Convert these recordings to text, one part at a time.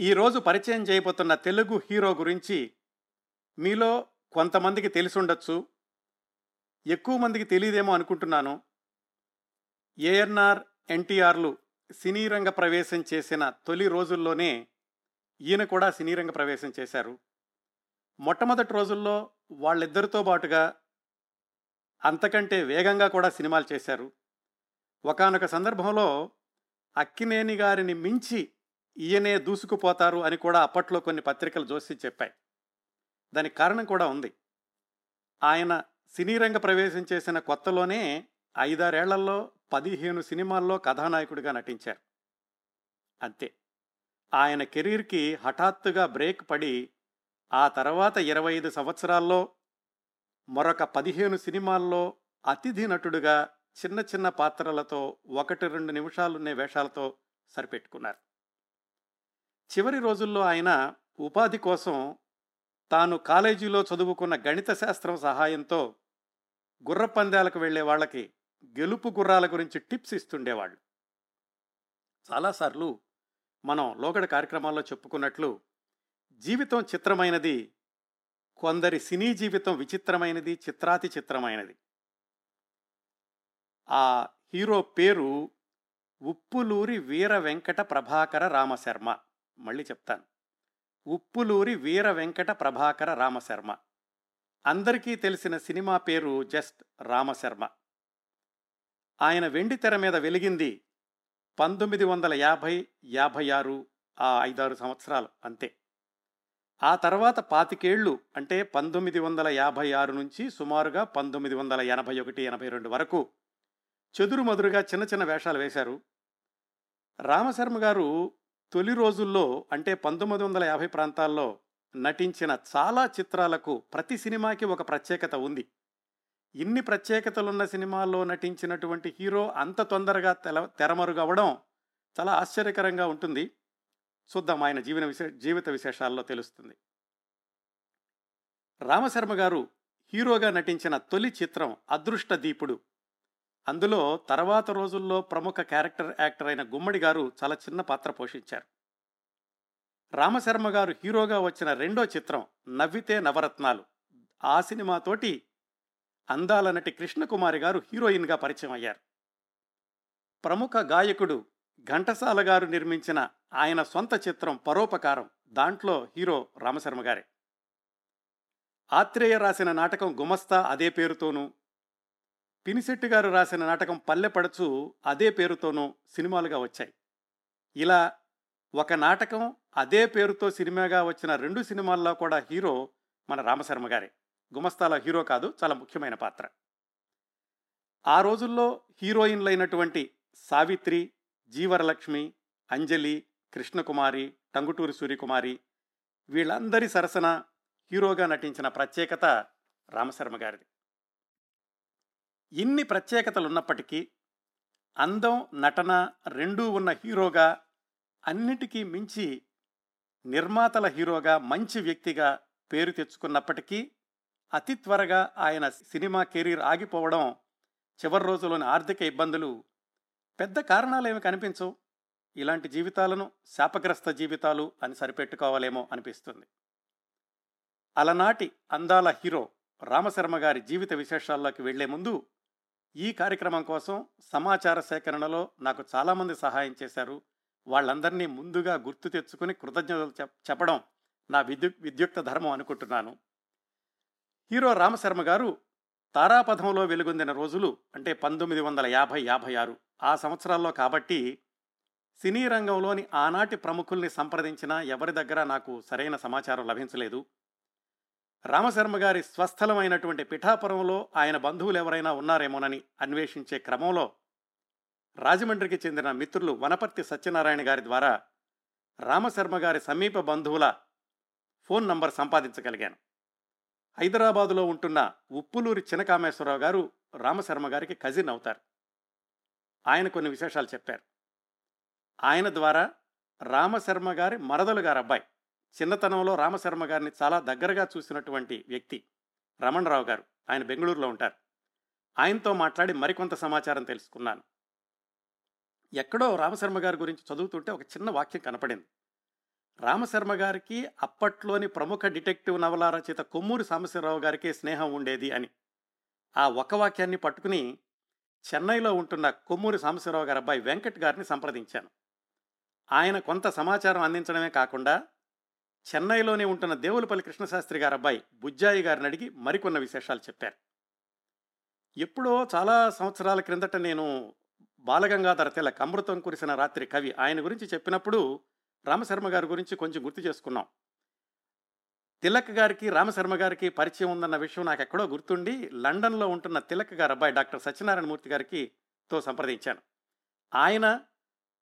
ఈరోజు పరిచయం చేయబోతున్న తెలుగు హీరో గురించి మీలో కొంతమందికి తెలిసుండొచ్చు. ఎక్కువ మందికి తెలియదేమో అనుకుంటున్నాను. ఏఎన్ఆర్ ఎన్టీఆర్లు సినీ రంగ ప్రవేశం చేసిన తొలి రోజుల్లోనే ఈయన కూడా సినీ రంగ ప్రవేశం చేశారు. మొట్టమొదటి రోజుల్లో వాళ్ళిద్దరితో పాటుగా అంతకంటే వేగంగా కూడా సినిమాలు చేశారు. ఒకానొక సందర్భంలో అక్కినేని గారిని మించి ఈయనే దూసుకుపోతారు అని కూడా అప్పట్లో కొన్ని పత్రికలు జోసి చెప్పాయి. దానికి కారణం కూడా ఉంది. ఆయన సినీ రంగ ప్రవేశం చేసిన కొత్తలోనే ఐదారేళ్ళలో పదిహేను సినిమాల్లో కథానాయకుడిగా నటించారు. అంతే. ఆయన కెరీర్కి హఠాత్తుగా బ్రేక్ పడి ఆ తర్వాత ఇరవై ఐదు సంవత్సరాల్లో మరొక పదిహేను సినిమాల్లో అతిథి నటుడుగా చిన్న చిన్న పాత్రలతో ఒకటి రెండు నిమిషాలున్నే వేషాలతో సరిపెట్టుకున్నారు. చివరి రోజుల్లో ఆయన ఉపాధి కోసం తాను కాలేజీలో చదువుకున్న గణిత శాస్త్రం సహాయంతో గుర్ర పందాలకు వెళ్ళే వాళ్ళకి గెలుపు గుర్రాల గురించి టిప్స్ ఇస్తుండేవాళ్ళు. చాలాసార్లు మనం లోగడ కార్యక్రమాల్లో చెప్పుకున్నట్లు జీవితం చిత్రమైనది కొందరి సినీ జీవితం విచిత్రమైనది చిత్రాతి చిత్రమైనది. ఆ హీరో పేరు ఉప్పులూరి వీర వెంకట ప్రభాకర రామశర్మ. మళ్ళీ చెప్తాను. ఉప్పులూరి వీర వెంకట ప్రభాకర రామశర్మ. అందరికీ తెలిసిన సినిమా పేరు జస్ట్ రామశర్మ. ఆయన వెండి తెర మీద వెలిగింది పంతొమ్మిది వందల యాభై యాభై ఆరు ఆ ఐదారు సంవత్సరాలు అంతే. ఆ తర్వాత పాతికేళ్ళు అంటే పంతొమ్మిది వందల యాభై ఆరు నుంచి సుమారుగా పంతొమ్మిది వందల ఎనభై ఒకటి ఎనభై రెండు వరకు చెదురుమదురుగా చిన్న చిన్న వేషాలు వేశారు. రామశర్మ గారు తొలి రోజుల్లో అంటే పంతొమ్మిది వందల యాభై ప్రాంతాల్లో నటించిన చాలా చిత్రాలకు ప్రతి సినిమాకి ఒక ప్రత్యేకత ఉంది. ఇన్ని ప్రత్యేకతలున్న సినిమాల్లో నటించినటువంటి హీరో అంత తొందరగా తెల తెరమరుగవడం చాలా ఆశ్చర్యకరంగా ఉంటుంది. చూద్దాం ఆయన జీవన విశే జీవిత విశేషాల్లో తెలుస్తుంది. రామశర్మ గారు హీరోగా నటించిన తొలి చిత్రం అదృష్ట దీపుడు అందులో తర్వాత రోజుల్లో ప్రముఖ క్యారెక్టర్ యాక్టర్ అయిన గుమ్మడి గారు చాలా చిన్న పాత్ర పోషించారు. రామశర్మ గారు హీరోగా వచ్చిన రెండో చిత్రం నవ్వితే నవరత్నాలు. ఆ సినిమాతోటి అందాల నటి కృష్ణకుమారి గారు హీరోయిన్గా పరిచయం అయ్యారు. ప్రముఖ గాయకుడు ఘంటసాల గారు నిర్మించిన ఆయన సొంత చిత్రం పరోపకారం దాంట్లో హీరో రామశర్మ గారే. ఆత్రేయ రాసిన నాటకం గుమస్తా అదే పేరుతోనూ పినిశెట్టి గారు రాసిన నాటకం పల్లె పడచు అదే పేరుతోనూ సినిమాలుగా వచ్చాయి. ఇలా ఒక నాటకం అదే పేరుతో సినిమాగా వచ్చిన రెండు సినిమాల్లో కూడా హీరో మన రామశర్మ గారే. గుమస్తాల హీరో కాదు చాలా ముఖ్యమైన పాత్ర. ఆ రోజుల్లో హీరోయిన్లైనటువంటి సావిత్రి జీవరలక్ష్మి అంజలి కృష్ణకుమారి టంగుటూరి సూర్యకుమారి వీళ్ళందరి సరసన హీరోగా నటించిన ప్రత్యేకత రామశర్మ గారిది. ఇన్ని ప్రత్యేకతలున్నప్పటికీ అందం నటన రెండూ ఉన్న హీరోగా అన్నిటికీ మించి నిర్మాతల హీరోగా మంచి వ్యక్తిగా పేరు తెచ్చుకున్నప్పటికీ అతి త్వరగా ఆయన సినిమా కెరీర్ ఆగిపోవడం చివరి రోజులోని ఆర్థిక ఇబ్బందులు పెద్ద కారణాలేమి కనిపించవు. ఇలాంటి జీవితాలను శాపగ్రస్త జీవితాలు అని సరిపెట్టుకోవాలేమో అనిపిస్తుంది. అలనాటి అందాల హీరో రామశర్మ గారి జీవిత విశేషాల్లోకి వెళ్ళే ముందు ఈ కార్యక్రమం కోసం సమాచార సేకరణలో నాకు చాలామంది సహాయం చేశారు. వాళ్ళందరినీ ముందుగా గుర్తు తెచ్చుకుని కృతజ్ఞతలు చెప్పడం నా విద్యు విద్యుక్త ధర్మం అనుకుంటున్నాను. హీరో రామశర్మ గారు తారాపథంలో వెలుగొందిన రోజులు అంటే పంతొమ్మిది వందల యాభై యాభై ఆరు. ఆ సంవత్సరాల్లో కాబట్టి సినీ రంగంలోని ఆనాటి ప్రముఖుల్ని సంప్రదించినా ఎవరి దగ్గర నాకు సరైన సమాచారం లభించలేదు. రామశర్మ గారి స్వస్థలమైనటువంటి పిఠాపురంలో ఆయన బంధువులు ఎవరైనా ఉన్నారేమోనని అన్వేషించే క్రమంలో రాజమండ్రికి చెందిన మిత్రులు వనపర్తి సత్యనారాయణ గారి ద్వారా రామశర్మ గారి సమీప బంధువుల ఫోన్ నంబర్ సంపాదించగలిగాను. హైదరాబాదులో ఉంటున్న ఉప్పులూరి చినకామేశ్వరరావు గారు రామశర్మ గారికి కజిన్ అవుతారు. ఆయన కొన్ని విశేషాలు చెప్పారు. ఆయన ద్వారా రామశర్మ గారి మరదలు గారు అబ్బాయి చిన్నతనంలో రామశర్మ గారిని చాలా దగ్గరగా చూసినటువంటి వ్యక్తి రమణరావు గారు. ఆయన బెంగళూరులో ఉంటారు. ఆయనతో మాట్లాడి మరికొంత సమాచారం తెలుసుకున్నాను. ఎక్కడో రామశర్మ గారి గురించి చదువుతుంటే ఒక చిన్న వాక్యం కనపడింది. రామశర్మ గారికి అప్పట్లోని ప్రముఖ డిటెక్టివ్ నవల రచయిత కొమ్మూరి సాంబశివరావు గారికి స్నేహం ఉండేది అని. ఆ ఒక వాక్యాన్ని పట్టుకుని చెన్నైలో ఉంటున్న కొమ్మూరి సాంబశివరావు గారి అబ్బాయి వెంకట్ గారిని సంప్రదించాను. ఆయన కొంత సమాచారం అందించడమే కాకుండా చెన్నైలోనే ఉంటున్న దేవులపల్లి కృష్ణశాస్త్రి గారి అబ్బాయి బుజ్జాయి గారిని అడిగి మరికొన్న విశేషాలు చెప్పారు. ఎప్పుడో చాలా సంవత్సరాల క్రిందట నేను బాలగంగాధర తిలక్ అమృతం కురిసిన రాత్రి కవి ఆయన గురించి చెప్పినప్పుడు రామశర్మ గారి గురించి కొంచెం గుర్తు చేసుకున్నాం. తిలక్ గారికి రామశర్మ గారికి పరిచయం ఉందన్న విషయం నాకు ఎక్కడో గుర్తుండి లండన్లో ఉంటున్న తిలక్ గారు అబ్బాయి డాక్టర్ సత్యనారాయణమూర్తి గారికి తో సంప్రదించాను. ఆయన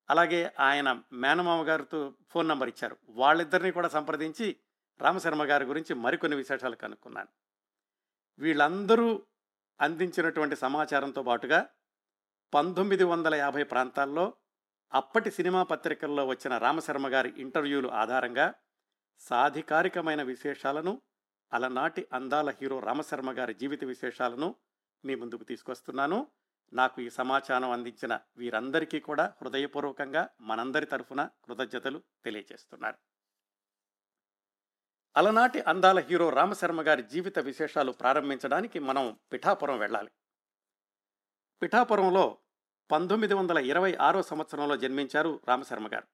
అలాగే ఆయన మేనమామ గారితో ఫోన్ నంబర్ ఇచ్చారు. వాళ్ళిద్దరిని కూడా సంప్రదించి రామశర్మ గారి గురించి మరికొన్ని విశేషాలు కనుక్కున్నాను. వీళ్ళందరూ అందించినటువంటి సమాచారంతో పాటుగా పంతొమ్మిది వందల యాభై ప్రాంతాల్లో అప్పటి సినిమా పత్రికల్లో వచ్చిన రామశర్మ గారి ఇంటర్వ్యూలు ఆధారంగా సాధికారికమైన విశేషాలను అలనాటి అందాల హీరో రామశర్మ గారి జీవిత విశేషాలను మీ ముందుకు తీసుకొస్తున్నాను. నాకు ఈ సమాచారం అందించిన వీరందరికీ కూడా హృదయపూర్వకంగా మనందరి తరఫున కృతజ్ఞతలు తెలియజేస్తున్నారు. అలనాటి అందాల హీరో రామశర్మ గారి జీవిత విశేషాలు ప్రారంభించడానికి మనం పిఠాపురం వెళ్ళాలి. పిఠాపురంలో పంతొమ్మిది వందల ఇరవై ఆరో సంవత్సరంలో జన్మించారు రామశర్మ గారు.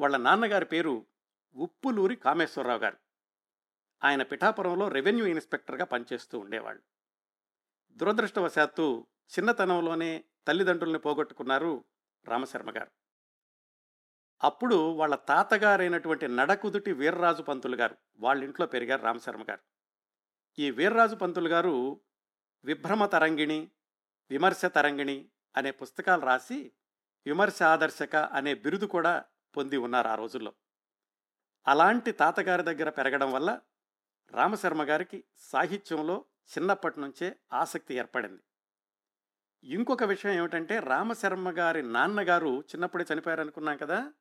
వాళ్ళ నాన్నగారి పేరు ఉప్పులూరి కామేశ్వరరావు గారు. ఆయన పిఠాపురంలో రెవెన్యూ ఇన్స్పెక్టర్గా పనిచేస్తూ ఉండేవాళ్ళు. దురదృష్టవశాత్తు చిన్నతనంలోనే తల్లిదండ్రుల్ని పోగొట్టుకున్నారు రామశర్మ గారు. అప్పుడు వాళ్ళ తాతగారైనటువంటి నడకుదుటి వీర్రాజు పంతులు గారు వాళ్ళ ఇంట్లో పెరిగారు రామశర్మ గారు. ఈ వీర్రాజు పంతులు గారు విభ్రమ తరంగిణి విమర్శ తరంగిణి అనే పుస్తకాలు రాసి విమర్శ ఆదర్శక అనే బిరుదు కూడా పొంది ఉన్నారు ఆ రోజుల్లో. అలాంటి తాతగారి దగ్గర పెరగడం వల్ల రామశర్మ గారికి సాహిత్యంలో చిన్నప్పటి నుంచే ఆసక్తి ఏర్పడింది. ఇంకొక విషయం ఏమిటంటే రామశర్మ గారి నాన్నగారు చిన్నప్పుడే చనిపోయారు అనుకున్నాం కదా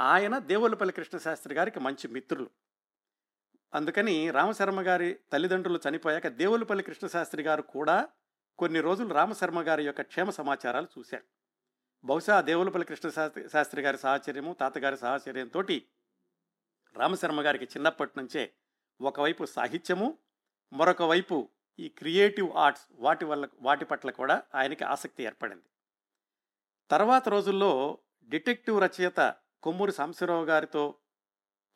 ఆయన దేవులపల్లి కృష్ణశాస్త్రి గారికి మంచి మిత్రులు. అందుకని రామశర్మ గారి తల్లిదండ్రులు చనిపోయాక దేవులపల్లి కృష్ణశాస్త్రి గారు కూడా కొన్ని రోజులు రామశర్మ గారి యొక్క క్షేమ సమాచారాలు చూశారు. బహుశా దేవులపల్లి కృష్ణశాస్త్రి శాస్త్రి గారి సాహచర్యము తాతగారి సాహచర్యంతో రామశర్మ గారికి చిన్నప్పటి నుంచే ఒకవైపు సాహిత్యము మరొక వైపు ఈ క్రియేటివ్ ఆర్ట్స్ వాటి వల్ల వాటి పట్ల కూడా ఆయనకి ఆసక్తి ఏర్పడింది. తర్వాత రోజుల్లో డిటెక్టివ్ రచయిత కొమ్మూరి సాంశీరావు గారితో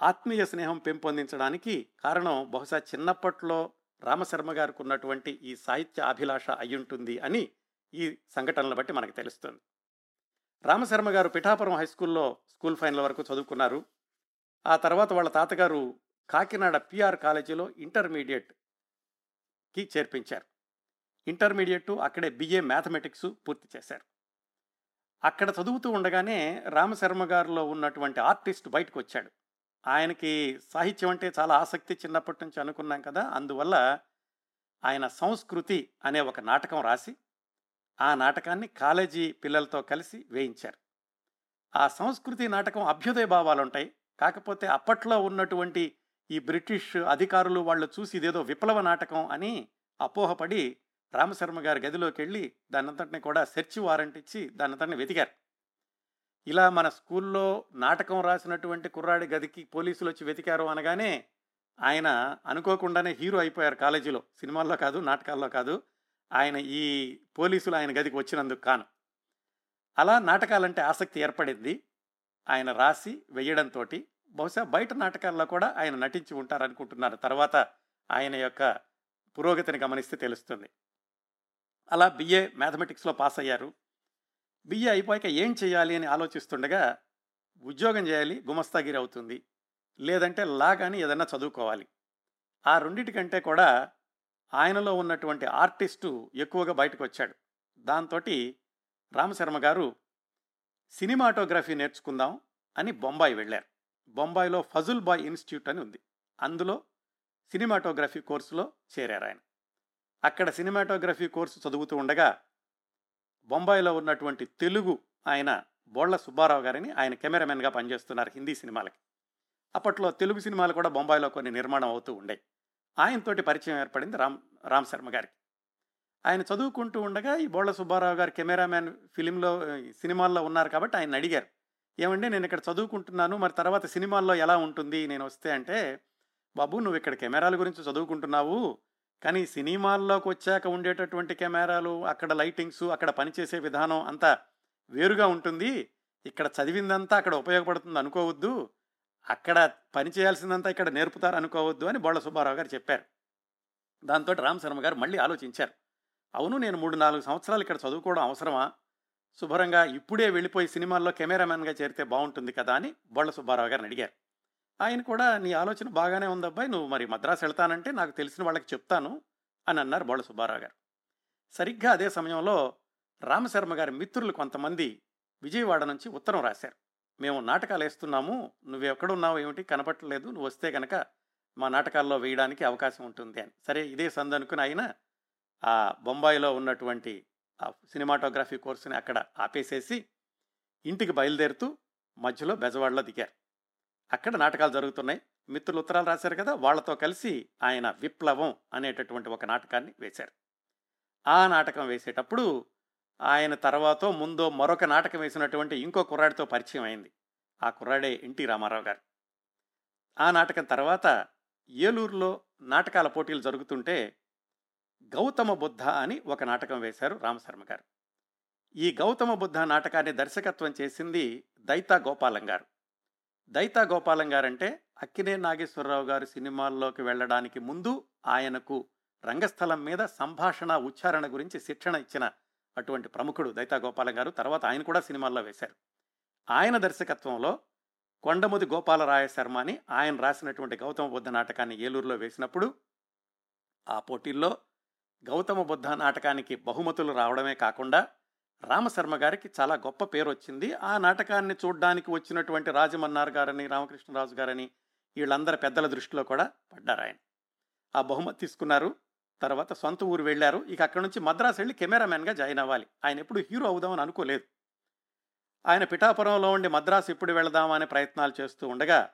ఆత్మీయ స్నేహం పెంపొందించడానికి కారణం బహుశా చిన్నప్పట్లో రామశర్మ గారికి ఉన్నటువంటి ఈ సాహిత్య అభిలాష అయ్యుంటుంది అని ఈ సంఘటనలు బట్టి మనకు తెలుస్తుంది. రామశర్మ గారు పిఠాపురం హై స్కూల్లో స్కూల్ ఫైనల్ వరకు చదువుకున్నారు. ఆ తర్వాత వాళ్ళ తాతగారు కాకినాడ పిఆర్ కాలేజీలో ఇంటర్మీడియట్ కి చేర్పించారు. ఇంటర్మీడియట్ అక్కడే బిఏ మ్యాథమెటిక్స్ పూర్తి చేశారు. అక్కడ చదువుతూ ఉండగానే రామశర్మ గారిలో ఉన్నటువంటి ఆర్టిస్ట్ బయటకు వచ్చాడు ఆయనకి సాహిత్యం అంటే చాలా ఆసక్తి చిన్నప్పటి నుంచి అనుకున్నాం కదా అందువల్ల ఆయన సంస్కృతి అనే ఒక నాటకం రాసి ఆ నాటకాన్ని కాలేజీ పిల్లలతో కలిసి వేయించారు. ఆ సంస్కృతి నాటకం అభ్యుదయ భావాలు ఉంటాయి కాకపోతే అప్పట్లో ఉన్నటువంటి ఈ బ్రిటిష్ అధికారులు వాళ్ళు చూసి ఇదేదో విప్లవ నాటకం అని అపోహపడి రామశర్మ గారి గదిలోకి వెళ్ళి దానంతటిని కూడా సెర్చ్ వారెంట్ ఇచ్చి దానంతటిని వెతికారు. ఇలా మన స్కూల్లో నాటకం రాసినటువంటి కుర్రాడి గదికి పోలీసులు వచ్చి వెతికారు అనగానే ఆయన అనుకోకుండానే హీరో అయిపోయారు కాలేజీలో. సినిమాల్లో కాదు నాటకాల్లో కాదు. ఆయన ఈ పోలీసులు ఆయన గదికి వచ్చినందుకు కాను. అలా నాటకాలంటే ఆసక్తి ఏర్పడింది. ఆయన రాసి వెయ్యడంతో బహుశా బయట నాటకాల్లో కూడా ఆయన నటించి ఉంటారనుకుంటున్నారు. తర్వాత ఆయన యొక్క పురోగతిని గమనిస్తే తెలుస్తుంది. అలా బిఏ మ్యాథమెటిక్స్లో పాస్ అయ్యారు బిఏ అయిపోయాక ఏం చేయాలి అని ఆలోచిస్తుండగా ఉద్యోగం చేయాలి గుమస్తాగిరి అవుతుంది. లేదంటే లా కానీ ఏదన్నా చదువుకోవాలి. ఆ రెండిటికంటే కూడా ఆయనలో ఉన్నటువంటి ఆర్టిస్టు ఎక్కువగా బయటకు వచ్చాడు దాంతో రామశర్మ గారు సినిమాటోగ్రఫీ నేర్చుకుందాం అని బొంబాయి వెళ్ళారు. బొంబాయిలో ఫజుల్ బాయ్ ఇన్స్టిట్యూట్ అని ఉంది. అందులో సినిమాటోగ్రఫీ కోర్సులో చేరారు ఆయన. అక్కడ సినిమాటోగ్రఫీ కోర్సు చదువుతూ ఉండగా బొంబాయిలో ఉన్నటువంటి తెలుగు ఆయన బోళ్ళ సుబ్బారావు గారిని ఆయన కెమెరామెన్గా పనిచేస్తున్నారు హిందీ సినిమాలకి. అప్పట్లో తెలుగు సినిమాలు కూడా బొంబాయిలో కొన్ని నిర్మాణం అవుతూ ఉండేవి ఆయనతోటి పరిచయం ఏర్పడింది రామ్ రామ్ శర్మ గారికి. ఆయన చదువుకుంటూ ఉండగా ఈ బోళ్ళ సుబ్బారావు గారు కెమెరామెన్ ఫిలింలో సినిమాల్లో ఉన్నారు కాబట్టి ఆయన అడిగారు. ఏమండి నేను ఇక్కడ చదువుకుంటున్నాను మరి తర్వాత సినిమాల్లో ఎలా ఉంటుంది నేను వస్తే అంటే బాబు నువ్వు ఇక్కడ కెమెరాల గురించి చదువుకుంటున్నావు కానీ సినిమాల్లోకి వచ్చాక ఉండేటటువంటి కెమెరాలు అక్కడ లైటింగ్స్ అక్కడ పనిచేసే విధానం అంతా వేరుగా ఉంటుంది. ఇక్కడ చదివిందంతా అక్కడ ఉపయోగపడుతుంది అనుకోవద్దు. అక్కడ పని చేయాల్సిందంతా ఇక్కడ నేర్పుతారు అనుకోవద్దు అని బొళ్ళ సుబ్బారావు గారు చెప్పారు. దాంతో రామ్ శర్మ గారు మళ్ళీ ఆలోచించారు. అవును నేను మూడు నాలుగు సంవత్సరాలు ఇక్కడ చదువుకోవడం అవసరమా? శుభ్రంగా ఇప్పుడే వెళ్ళిపోయి సినిమాల్లో కెమెరామెన్గా చేరితే బాగుంటుంది కదా అని బొళ్ళ సుబ్బారావు గారిని అడిగారు. ఆయన కూడా నీ ఆలోచన బాగానే ఉందబ్బాయి నువ్వు మరి మద్రాసు వెళ్తానంటే నాకు తెలిసిన వాళ్ళకి చెప్తాను అని అన్నారు బొళ్ళ సుబ్బారావు గారు. సరిగ్గా అదే సమయంలో రామశర్మ గారి మిత్రులు కొంతమంది విజయవాడ నుంచి ఉత్తరం రాశారు. మేము నాటకాలు వేస్తున్నాము నువ్వు ఎక్కడున్నావు ఏమిటి? కనపట్టలేదు నువ్వు వస్తే కనుక మా నాటకాల్లో వేయడానికి అవకాశం ఉంటుంది అని. సరే ఇదే సందనుకుని ఆయన ఆ బొంబాయిలో ఉన్నటువంటి సినిమాటోగ్రఫీ కోర్సుని అక్కడ ఆపేసేసి ఇంటికి బయలుదేరుతూ మధ్యలో బెజవాడలో దిగారు. అక్కడ నాటకాలు జరుగుతున్నాయి. మిత్రులు ఉత్తరాలు రాశారు కదా వాళ్ళతో కలిసి ఆయన విప్లవం అనేటటువంటి ఒక నాటకాన్ని వేశారు. ఆ నాటకం వేసేటప్పుడు ఆయన తర్వాత ముందో మరొక నాటకం వేసినటువంటి ఇంకో కుర్రాడితో పరిచయం అయింది. ఆ కుర్రాడే ఎన్టీ రామారావు గారు. ఆ నాటకం తర్వాత ఏలూరులో నాటకాల పోటీలు జరుగుతుంటే గౌతమ బుద్ధ అని ఒక నాటకం వేశారు రామశర్మ గారు. ఈ గౌతమ బుద్ధ నాటకాన్ని దర్శకత్వం చేసింది దైతా గోపాలం గారు. దైతా గోపాలం గారంటే అక్కినే నాగేశ్వరరావు గారు సినిమాల్లోకి వెళ్ళడానికి ముందు ఆయనకు రంగస్థలం మీద సంభాషణ ఉచ్చారణ గురించి శిక్షణ ఇచ్చిన అటువంటి ప్రముఖుడు దైతా గోపాలం గారు. తర్వాత ఆయన కూడా సినిమాల్లో వేశారు. ఆయన దర్శకత్వంలో కొండముది గోపాలరాయ శర్మ అని ఆయన రాసినటువంటి గౌతమ బుద్ధ నాటకాన్ని ఏలూరులో వేసినప్పుడు ఆ పోటీల్లో గౌతమ బుద్ధ నాటకానికి బహుమతులు రావడమే కాకుండా రామశర్మ గారికి చాలా గొప్ప పేరు వచ్చింది. ఆ నాటకాన్ని చూడ్డానికి వచ్చినటువంటి రాజమన్నార్ గారని రామకృష్ణరాజు గారని వీళ్ళందరి పెద్దల దృష్టిలో కూడా పడ్డారు ఆయన. ఆ బహుమతి తీసుకున్నారు. తర్వాత సొంత ఊరు వెళ్ళారు. ఇక అక్కడ నుంచి మద్రాసు వెళ్ళి కెమెరామెన్గా జాయిన్ అవ్వాలి. ఆయన ఎప్పుడు హీరో అవుదామని అనుకోలేదు. ఆయన పిఠాపురంలో ఉండి మద్రాసు ఎప్పుడు వెళదామనే ప్రయత్నాలు చేస్తూ ఉండగా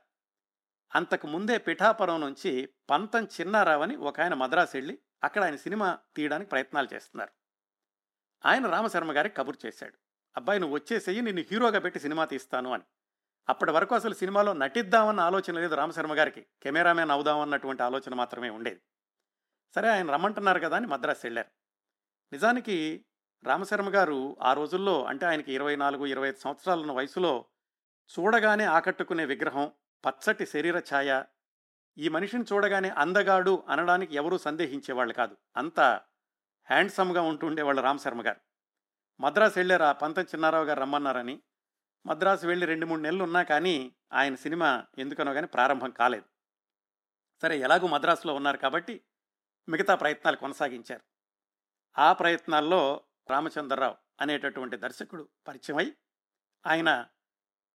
అంతకు ముందే పిఠాపురం నుంచి పంతం చిన్నారావని ఒక ఆయన మద్రాసు వెళ్ళి అక్కడ ఆయన సినిమా తీయడానికి ప్రయత్నాలు చేస్తున్నారు. ఆయన రామశర్మ గారికి కబుర్ చేశాడు. అబ్బాయి నువ్వు వచ్చేసేయి నిన్ను హీరోగా పెట్టి సినిమా తీస్తాను అని. అప్పటి వరకు అసలు సినిమాలో నటిద్దామన్న ఆలోచన లేదు రామశర్మ గారికి. కెమెరామెన్ అవుదామన్నటువంటి ఆలోచన మాత్రమే ఉండేది. సరే ఆయన రమ్మంటున్నారు కదా అని మద్రాసు వెళ్ళారు. నిజానికి రామశర్మ గారు ఆ రోజుల్లో అంటే ఆయనకి ఇరవై నాలుగు ఇరవై ఐదు సంవత్సరాల వయసులో చూడగానే ఆకట్టుకునే విగ్రహం పచ్చటి శరీర ఛాయ ఈ మనిషిని చూడగానే అందగాడు అనడానికి ఎవరూ సందేహించేవాళ్ళు కాదు. అంత హ్యాండ్సమ్గా ఉంటుండేవాళ్ళు రామశర్మ గారు. మద్రాసు వెళ్ళారు ఆ పంతం చిన్నారావు గారు రమ్మన్నారని. మద్రాసు వెళ్ళి రెండు మూడు నెలలు ఉన్నా కానీ ఆయన సినిమా ఎందుకనో కానీ ప్రారంభం కాలేదు. సరే ఎలాగూ మద్రాసులో ఉన్నారు కాబట్టి మిగతా ప్రయత్నాలు కొనసాగించారు. ఆ ప్రయత్నాల్లో రామచంద్రరావు అనేటటువంటి దర్శకుడు పరిచయమై ఆయన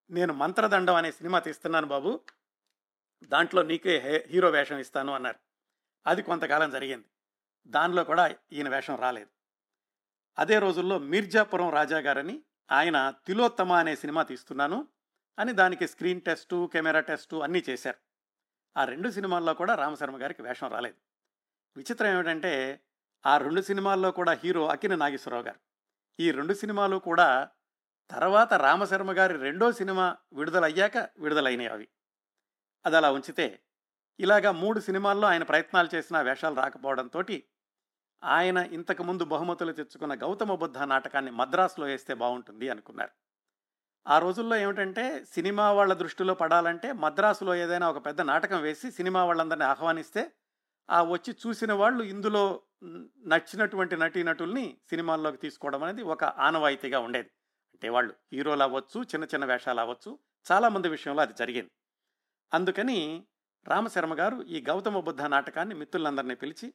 నేను మంత్రదండం అనే సినిమా తీస్తున్నాను బాబు. దాంట్లో నీకే హీరో వేషం ఇస్తాను అన్నారు. అది కొంతకాలం జరిగింది. దానిలో కూడా ఈయన వేషం రాలేదు. అదే రోజుల్లో మీర్జాపురం రాజా గారని ఆయన తిలోత్తమ అనే సినిమా తీస్తున్నాను అని దానికి స్క్రీన్ టెస్టు కెమెరా టెస్టు అన్నీ చేశారు. ఆ రెండు సినిమాల్లో కూడా రామశర్మ గారికి వేషం రాలేదు. విచిత్రం ఏమిటంటే ఆ రెండు సినిమాల్లో కూడా హీరో అకిన నాగేశ్వరరావు గారు. ఈ రెండు సినిమాలు కూడా తర్వాత రామశర్మ గారి రెండో సినిమా విడుదలయ్యాక విడుదలైనవి అవి. అది అలా ఉంచితే ఇలాగా మూడు సినిమాల్లో ఆయన ప్రయత్నాలు చేసిన వేషాలు రాకపోవడంతో ఆయన ఇంతకుముందు బహుమతులు తెచ్చుకున్న గౌతమ బుద్ధ నాటకాన్ని మద్రాసులో వేస్తే బాగుంటుంది అనుకున్నారు. ఆ రోజుల్లో ఏమిటంటే సినిమా వాళ్ళ దృష్టిలో పడాలంటే మద్రాసులో ఏదైనా ఒక పెద్ద నాటకం వేసి సినిమా వాళ్ళందరినీ ఆహ్వానిస్తే ఆ వచ్చి చూసిన వాళ్ళు ఇందులో నచ్చినటువంటి నటీనటుల్ని సినిమాల్లోకి తీసుకోవడం అనేది ఒక ఆనవాయితీగా ఉండేది. అంటే వాళ్ళు హీరోలు అవ్వచ్చు చిన్న చిన్న వేషాలు అవ్వచ్చు చాలామంది విషయంలో అది జరిగింది. అందుకని రామశర్మ గారు ఈ గౌతమ బుద్ధ నాటకాన్ని మిత్రులందరినీ పిలిచి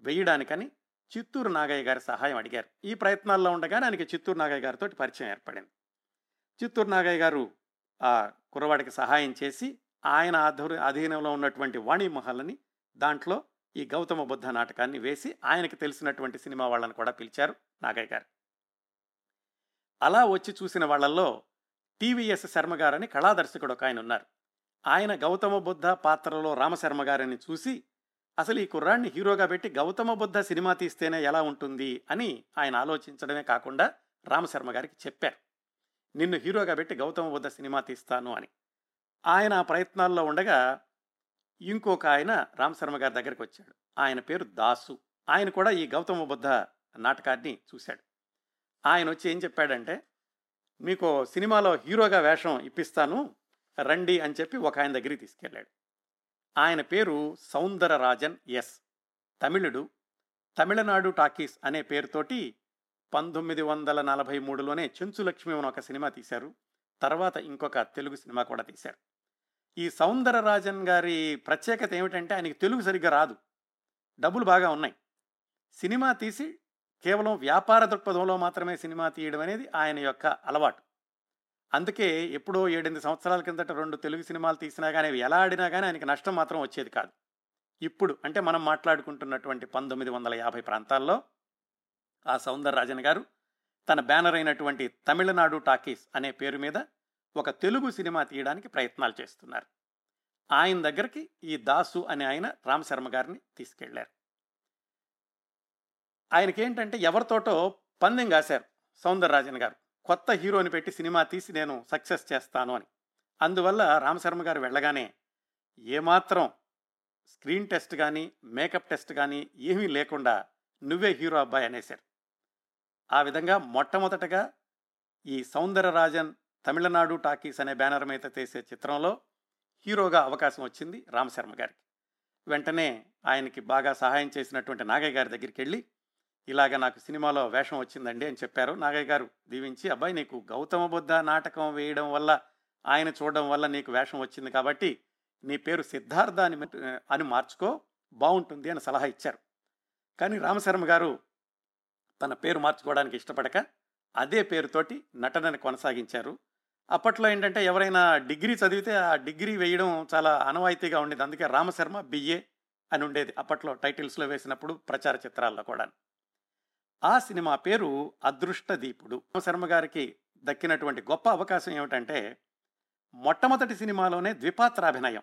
వేయడానికని చిత్తూరు నాగయ్య గారి సహాయం అడిగారు. ఈ ప్రయత్నాల్లో ఉండగానే ఆయనకి చిత్తూరు నాగయ్య గారితో పరిచయం ఏర్పడింది. చిత్తూరు నాగయ్య గారు ఆ కురవాడికి సహాయం చేసి ఆయన ఆధ్వర్య అధీనంలో ఉన్నటువంటి వాణిమహల్ని దాంట్లో ఈ గౌతమ బుద్ధ నాటకాన్ని వేసి ఆయనకి తెలిసినటువంటి సినిమా వాళ్ళని కూడా పిలిచారు నాగయ్య గారు. అలా వచ్చి చూసిన వాళ్ళల్లో టీవీఎస్ శర్మ గారని కళాదర్శకుడు ఒక ఆయన ఉన్నారు. ఆయన గౌతమ బుద్ధ పాత్రలో రామశర్మ గారిని చూసి అసలు ఈ కుర్రాన్ని హీరోగా పెట్టి గౌతమ బుద్ధ సినిమా తీస్తేనే ఎలా ఉంటుంది? అని ఆయన ఆలోచించడమే కాకుండా రామశర్మ గారికి చెప్పారు. నిన్ను హీరోగా పెట్టి గౌతమ బుద్ధ సినిమా తీస్తాను అని. ఆయన ఆ ప్రయత్నాల్లో ఉండగా ఇంకొక ఆయన రామశర్మ గారి దగ్గరికి వచ్చాడు. ఆయన పేరు దాసు. ఆయన కూడా ఈ గౌతమ బుద్ధ నాటకాన్ని చూశాడు. ఆయన వచ్చి ఏం చెప్పాడంటే మీకు సినిమాలో హీరోగా వేషం ఇప్పిస్తాను. రండి అని చెప్పి ఒక ఆయన దగ్గరికి తీసుకెళ్ళాడు. ఆయన పేరు సౌందరరాజన్ ఎస్. తమిళుడు తమిళనాడు టాకీస్ అనే పేరుతోటి పంతొమ్మిది వందల నలభై మూడులోనే చెంచులక్ష్మి అని ఒక సినిమా తీశారు. తర్వాత ఇంకొక తెలుగు సినిమా కూడా తీశారు. ఈ సౌందరరాజన్ గారి ప్రత్యేకత ఏమిటంటే ఆయనకి తెలుగు సరిగ్గా రాదు. డబ్బులు బాగా ఉన్నాయి. సినిమా తీసి కేవలం వ్యాపార దృక్పథంలో మాత్రమే సినిమా తీయడం అనేది ఆయన యొక్క అలవాటు. అందుకే ఎప్పుడో ఏడెనిమిది సంవత్సరాల కిందట రెండు తెలుగు సినిమాలు తీసినా కానీ అవి ఎలా ఆడినా కానీ ఆయనకి నష్టం మాత్రం వచ్చేది కాదు. ఇప్పుడు అంటే మనం మాట్లాడుకుంటున్నటువంటి పంతొమ్మిది వందల యాభై ప్రాంతాల్లో ఆ సౌందరరాజన్ గారు తన బ్యానర్ అయినటువంటి తమిళనాడు టాకీస్ అనే పేరు మీద ఒక తెలుగు సినిమా తీయడానికి ప్రయత్నాలు చేస్తున్నారు. ఆయన దగ్గరికి ఈ దాసు అనే ఆయన రామ్ శర్మ గారిని తీసుకెళ్ళారు. ఆయనకేంటంటే ఎవరితోటో పందెం కాశారు సౌందరరాజన్ గారు. కొత్త హీరోని పెట్టి సినిమా తీసి నేను సక్సెస్ చేస్తాను అని. అందువల్ల రామశర్మ గారు వెళ్ళగానే ఏమాత్రం స్క్రీన్ టెస్ట్ కానీ మేకప్ టెస్ట్ కానీ ఏమీ లేకుండా నువ్వే హీరో అబ్బాయి అనేశారు. ఆ విధంగా మొట్టమొదటగా ఈ సౌందరరాజన్ తమిళనాడు టాకీస్ అనే బ్యానర్ మీద తీసే చిత్రంలో హీరోగా అవకాశం వచ్చింది రామశర్మ గారికి. వెంటనే ఆయనకి బాగా సహాయం చేసినటువంటి నాగయ్య గారి దగ్గరికి వెళ్ళి ఇలాగ నాకు సినిమాలో వేషం వచ్చిందండి అని చెప్పారు. నాగయ్య గారు దీవించి అబ్బాయి నీకు గౌతమ బుద్ధ నాటకం వేయడం వల్ల ఆయన చూడడం వల్ల నీకు వేషం వచ్చింది కాబట్టి నీ పేరు సిద్ధార్థ అని అని మార్చుకో బాగుంటుంది అని సలహా ఇచ్చారు. కానీ రామశర్మ గారు తన పేరు మార్చుకోవడానికి ఇష్టపడక అదే పేరుతోటి నటనని కొనసాగించారు. అప్పట్లో ఏంటంటే ఎవరైనా డిగ్రీ చదివితే ఆ డిగ్రీ వేయడం చాలా అనవాయితీగా ఉండేది. అందుకే రామశర్మ బిఏ అని ఉండేది అప్పట్లో టైటిల్స్లో వేసినప్పుడు ప్రచార చిత్రాల్లో కూడా ఆ సినిమా పేరు అదృష్ట దీపుడు శర్మ గారికి దక్కినటువంటి గొప్ప అవకాశం ఏమిటంటే మొట్టమొదటి సినిమాలోనే ద్విపాత్రాభినయం.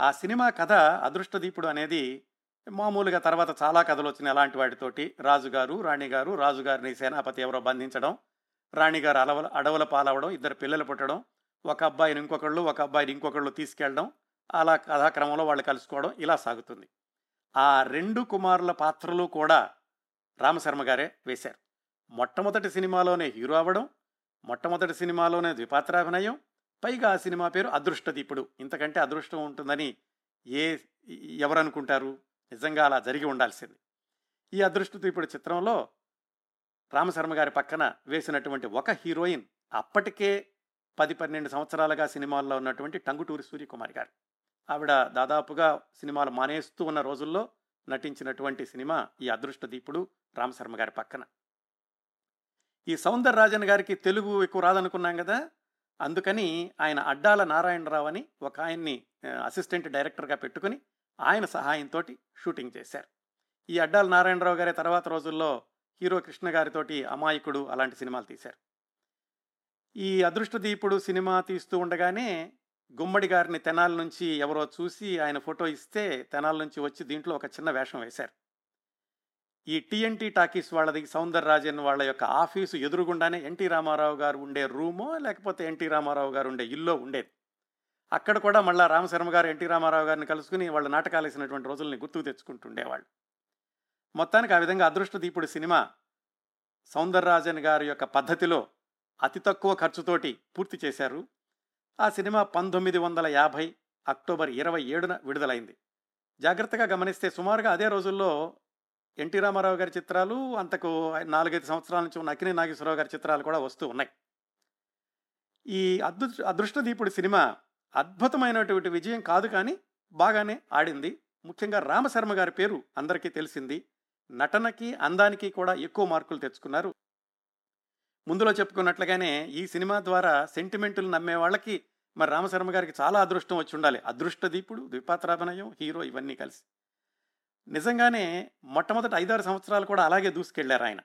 ఆ సినిమా కథ అదృష్టదీపుడు అనేది మామూలుగా తర్వాత చాలా కథలు వచ్చిన అలాంటి వాటితోటి. రాజుగారు రాణిగారు రాజుగారిని సేనాపతి ఎవరో బంధించడం రాణిగారు అలవల అడవుల పాలవడం ఇద్దరు పిల్లలు పుట్టడం ఒక అబ్బాయిని ఇంకొకళ్ళు ఒక అబ్బాయిని ఇంకొకళ్ళు తీసుకెళ్ళడం అలా కథాక్రమంలో వాళ్ళు కలుసుకోవడం ఇలా సాగుతుంది. ఆ రెండు కుమారుల పాత్రలు కూడా రామశర్మ గారే వేశారు. మొట్టమొదటి సినిమాలోనే హీరో అవ్వడం మొట్టమొదటి సినిమాలోనే ద్విపాత్రాభినయం పైగా ఆ సినిమా పేరు అదృష్టదీపుడు ఇంతకంటే అదృష్టం ఉంటుందని ఏ ఎవరనుకుంటారు నిజంగా అలా జరిగి ఉండాల్సింది. ఈ అదృష్టదీపుడు చిత్రంలో రామశర్మ గారి పక్కన వేసినటువంటి ఒక హీరోయిన్ అప్పటికే పది పన్నెండు సంవత్సరాలుగా సినిమాల్లో ఉన్నటువంటి టంగుటూరి సూర్యకుమారి గారు. ఆవిడ దాదాపుగా సినిమాలు మానేస్తూ ఉన్న రోజుల్లో నటించినటువంటి సినిమా ఈ అదృష్ట దీపుడు రామశర్మ గారి పక్కన. ఈ సౌందరరాజన్ గారికి తెలుగు ఎక్కువ రాదనుకున్నాం కదా అందుకని ఆయన అడ్డాల నారాయణరావు అని ఒక ఆయన్ని అసిస్టెంట్ డైరెక్టర్గా పెట్టుకుని ఆయన సహాయంతో షూటింగ్ చేశారు. ఈ అడ్డాల నారాయణరావు గారి తర్వాత రోజుల్లో హీరో కృష్ణ గారితోటి అమాయకుడు అలాంటి సినిమాలు తీశారు. ఈ అదృష్టదీపుడు సినిమా తీస్తూ ఉండగానే గుమ్మడి గారిని తెనాల నుంచి ఎవరో చూసి ఆయన ఫోటో ఇస్తే తెనాల నుంచి వచ్చి దీంట్లో ఒక చిన్న వేషం వేశారు. ఈ టీఎన్టీ టాకీస్ వాళ్ళది సౌందరరాజన్ వాళ్ళ యొక్క ఆఫీసు ఎదురుగుండానే ఎన్టీ రామారావు గారు ఉండే రూమో లేకపోతే ఎన్టీ రామారావు గారు ఉండే ఇల్లో ఉండేది. అక్కడ కూడా మళ్ళీ రామశర్మ గారు ఎన్టీ రామారావు గారిని కలుసుకుని వాళ్ళ నాటకాలు వేసినటువంటి రోజుల్ని గుర్తుకు తెచ్చుకుంటుండేవాళ్ళు. మొత్తానికి ఆ విధంగా అదృష్ట దీపుడు సినిమా సౌందరరాజన్ గారి యొక్క పద్ధతిలో అతి తక్కువ ఖర్చుతోటి పూర్తి చేశారు. ఆ సినిమా పంతొమ్మిది వందల యాభై అక్టోబర్ ఇరవై ఏడున విడుదలైంది. జాగ్రత్తగా గమనిస్తే సుమారుగా అదే రోజుల్లో ఎన్టీ రామారావు గారి చిత్రాలు అంతకు నాలుగైదు సంవత్సరాల నుంచి ఉన్న అకిని నాగేశ్వరరావు గారి చిత్రాలు కూడా వస్తూ ఉన్నాయి. ఈ అదృ అదృష్టదీపుడు సినిమా అద్భుతమైనటువంటి విజయం కాదు కానీ బాగానే ఆడింది. ముఖ్యంగా రామశర్మ గారి పేరు అందరికీ తెలిసింది. నటనకి అందానికి కూడా ఎక్కువ మార్కులు తెచ్చుకున్నారు. ముందులో చెప్పుకున్నట్లుగానే ఈ సినిమా ద్వారా సెంటిమెంటులు నమ్మే వాళ్ళకి మరి రామశర్మ గారికి చాలా అదృష్టం వచ్చి ఉండాలి. అదృష్ట దీపుడు ద్విపాత్రాభినయం హీరో ఇవన్నీ కలిసి. నిజంగానే మొట్టమొదటి ఐదారు సంవత్సరాలు కూడా అలాగే దూసుకెళ్ళారు ఆయన.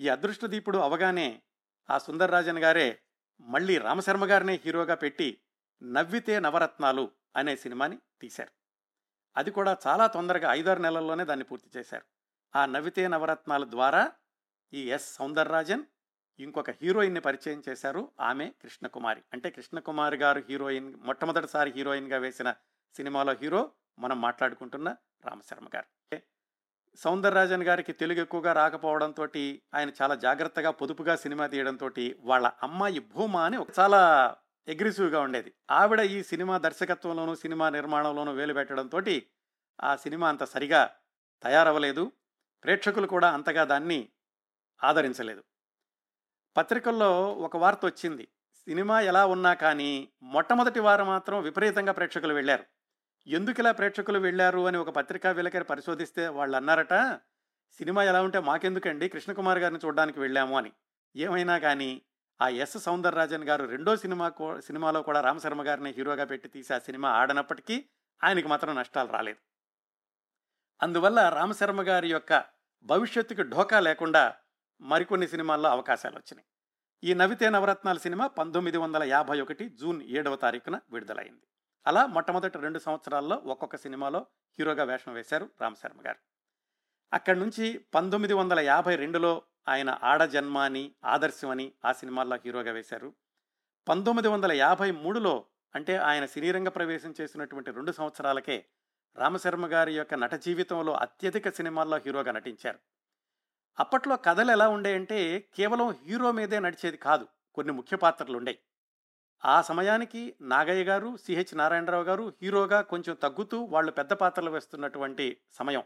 ఈ అదృష్ట దీపుడు అవగానే ఆ సుందర్రాజన్ గారే మళ్ళీ రామశర్మ గారినే హీరోగా పెట్టి నవ్వితే నవరత్నాలు అనే సినిమాని తీశారు. అది కూడా చాలా తొందరగా ఐదారు నెలల్లోనే దాన్ని పూర్తి చేశారు. ఆ నవ్వితే నవరత్నాల ద్వారా ఈ ఎస్ సౌందర్రాజన్ ఇంకొక హీరోయిన్ని పరిచయం చేశారు ఆమె కృష్ణకుమారి. అంటే కృష్ణకుమారి గారు హీరోయిన్ మొట్టమొదటిసారి హీరోయిన్గా వేసిన సినిమాలో హీరో మనం మాట్లాడుకుంటున్న రామశర్మ గారు. సౌందరరాజన్ గారికి తెలుగు ఎక్కువగా రాకపోవడంతో ఆయన చాలా జాగ్రత్తగా పొదుపుగా సినిమా తీయడంతో వాళ్ళ అమ్మాయి భూమా అని ఒక చాలా అగ్రెసివ్గా ఉండేది. ఆవిడ ఈ సినిమా దర్శకత్వంలోనూ సినిమా నిర్మాణంలోనూ వేలు పెట్టడంతో ఆ సినిమా అంత సరిగా తయారవ్వలేదు. ప్రేక్షకులు కూడా అంతగా దాన్ని ఆదరించలేదు. పత్రికల్లో ఒక వార్త వచ్చింది. సినిమా ఎలా ఉన్నా కానీ మొట్టమొదటి వారం మాత్రం విపరీతంగా ప్రేక్షకులు వెళ్ళారు. ఎందుకు ఇలా ప్రేక్షకులు వెళ్ళారు అని ఒక పత్రికా విలేకరి పరిశోధిస్తే వాళ్ళు అన్నారట సినిమా ఎలా ఉంటే మాకెందుకండి కృష్ణకుమార్ గారిని చూడడానికి వెళ్ళాము అని. ఏమైనా కానీ ఆ ఎస్. సౌందరరాజన్ గారు రెండో సినిమా సినిమాలో కూడా రామశర్మ గారిని హీరోగా పెట్టి తీసి ఆ సినిమా ఆడనప్పటికీ ఆయనకి మాత్రం నష్టాలు రాలేదు. అందువల్ల రామశర్మ గారి యొక్క భవిష్యత్తుకి ఢోకా లేకుండా మరికొన్ని సినిమాల్లో అవకాశాలు వచ్చినాయి ఈ నవితే నవరత్నాల సినిమా పంతొమ్మిది వందల యాభై ఒకటి జూన్ ఏడవ తారీఖున విడుదలైంది. అలా మొట్టమొదటి రెండు సంవత్సరాల్లో ఒక్కొక్క సినిమాలో హీరోగా వేషం వేశారు రామశర్మ గారు. అక్కడి నుంచి పంతొమ్మిది వందల యాభై రెండులో ఆయన ఆడ జన్మ అని ఆదర్శం అని ఆ సినిమాల్లో హీరోగా వేశారు. పంతొమ్మిది వందల యాభై మూడులో అంటే ఆయన సినీరంగ ప్రవేశం చేసినటువంటి రెండు సంవత్సరాలకే రామశర్మ గారి యొక్క నట జీవితంలో అత్యధిక సినిమాల్లో హీరోగా నటించారు. అప్పట్లో కథలు ఎలా ఉండేయంటే కేవలం హీరో మీదే నడిచేది కాదు కొన్ని ముఖ్య పాత్రలు ఉండేవి ఆ సమయానికి నాగయ్య గారు సిహెచ్ నారాయణరావు గారు హీరోగా కొంచెం తగ్గుతూ వాళ్ళు పెద్ద పాత్రలు వేస్తున్నటువంటి సమయం.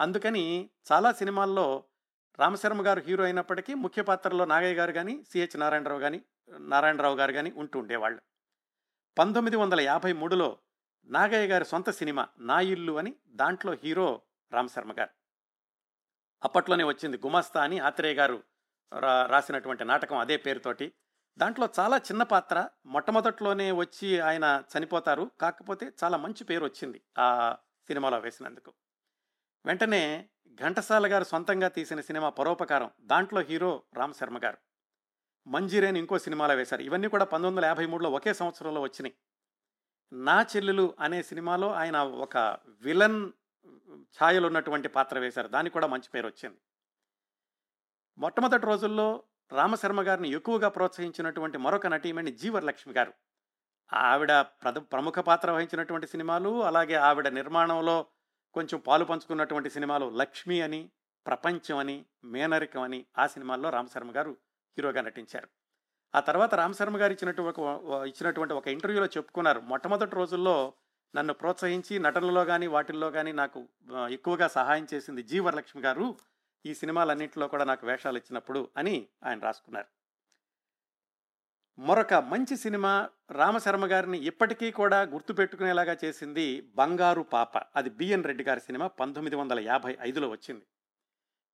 అందుకని చాలా సినిమాల్లో రామశర్మ గారు హీరో అయినప్పటికీ ముఖ్య పాత్రలో నాగయ్య గారు కానీ సిహెచ్ నారాయణరావు కానీ నారాయణరావు గారు కానీ ఉంటూ ఉండేవాళ్ళు. పంతొమ్మిది వందల యాభై మూడులో నాగయ్య గారి సొంత సినిమా నా ఇల్లు అని దాంట్లో హీరో రామశర్మ గారు. అప్పట్లోనే వచ్చింది గుమస్తా అని ఆత్రేయ గారు రా- రాసినటువంటి నాటకం అదే పేరుతోటి. దాంట్లో చాలా చిన్న పాత్ర మొట్టమొదట్లోనే వచ్చి ఆయన చనిపోతారు. కాకపోతే చాలా మంచి పేరు వచ్చింది ఆ సినిమాలో వేసినందుకు. వెంటనే ఘంటసాల గారు సొంతంగా తీసిన సినిమా పరోపకారం దాంట్లో హీరో రామ్ శర్మ గారు. మంజీరేని ఇంకో సినిమాలో వేశారు. ఇవన్నీ కూడా పంతొమ్మిది వందల యాభై మూడులో ఒకే సంవత్సరంలో వచ్చినాయి. నా చెల్లెలు అనే సినిమాలో ఆయన ఒక విలన్ ఛాయలు ఉన్నటువంటి పాత్ర వేశారు. దానికి కూడా మంచి పేరు వచ్చింది. మొట్టమొదటి రోజుల్లో రామశర్మ గారిని ఎక్కువగా ప్రోత్సహించినటువంటి మరొక నటీమణి జీవరలక్ష్మి గారు. ఆవిడ ప్రముఖ పాత్ర వహించినటువంటి సినిమాలు అలాగే ఆవిడ నిర్మాణంలో కొంచెం పాలు పంచుకున్నటువంటి సినిమాలు లక్ష్మి అని ప్రపంచం అని మేనరికం అని ఆ సినిమాల్లో రామశర్మ గారు హీరోగా నటించారు. ఆ తర్వాత రామశర్మ గారు ఇచ్చినటువంటి ఒక ఇచ్చినటువంటి ఒక ఇంటర్వ్యూలో చెప్పుకున్నారు. మొట్టమొదటి రోజుల్లో నన్ను ప్రోత్సహించి నటనలో కానీ వాటిల్లో కానీ నాకు ఎక్కువగా సహాయం చేసింది జీవరలక్ష్మి గారు. ఈ సినిమాలన్నింటిలో కూడా నాకు వేషాలు ఇచ్చినప్పుడు అని ఆయన రాసుకున్నారు. మరొక మంచి సినిమా రామశర్మ గారిని ఇప్పటికీ కూడా గుర్తుపెట్టుకునేలాగా చేసింది బంగారు పాప. అది బిఎన్ రెడ్డి గారి సినిమా పంతొమ్మిది వందల యాభై ఐదులో వచ్చింది.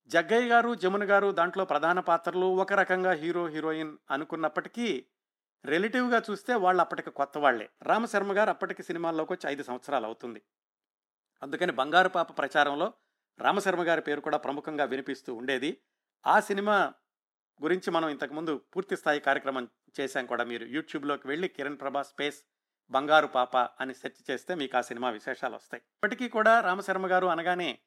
జగ్గయ్య గారు జమున గారు దాంట్లో ప్రధాన పాత్రలు ఒక రకంగా హీరో హీరోయిన్ అనుకున్నప్పటికీ రిలేటివ్గా చూస్తే వాళ్ళు అప్పటికి కొత్త వాళ్ళే రామశర్మ గారు అప్పటికి సినిమాల్లోకి వచ్చి ఐదు సంవత్సరాలు అవుతుంది. అందుకని బంగారు పాప ప్రచారంలో రామశర్మ గారి పేరు కూడా ప్రముఖంగా వినిపిస్తూ ఉండేది. ఆ సినిమా గురించి మనం ఇంతకుముందు పూర్తి స్థాయి కార్యక్రమం చేశాం కూడా మీరు. యూట్యూబ్లోకి వెళ్ళి కిరణ్ ప్రభా స్పేస్ బంగారు పాప అని సెర్చ్ చేస్తే మీకు ఆ సినిమా విశేషాలు వస్తాయి. ఇప్పటికీ కూడా రామశర్మ గారు అనగానే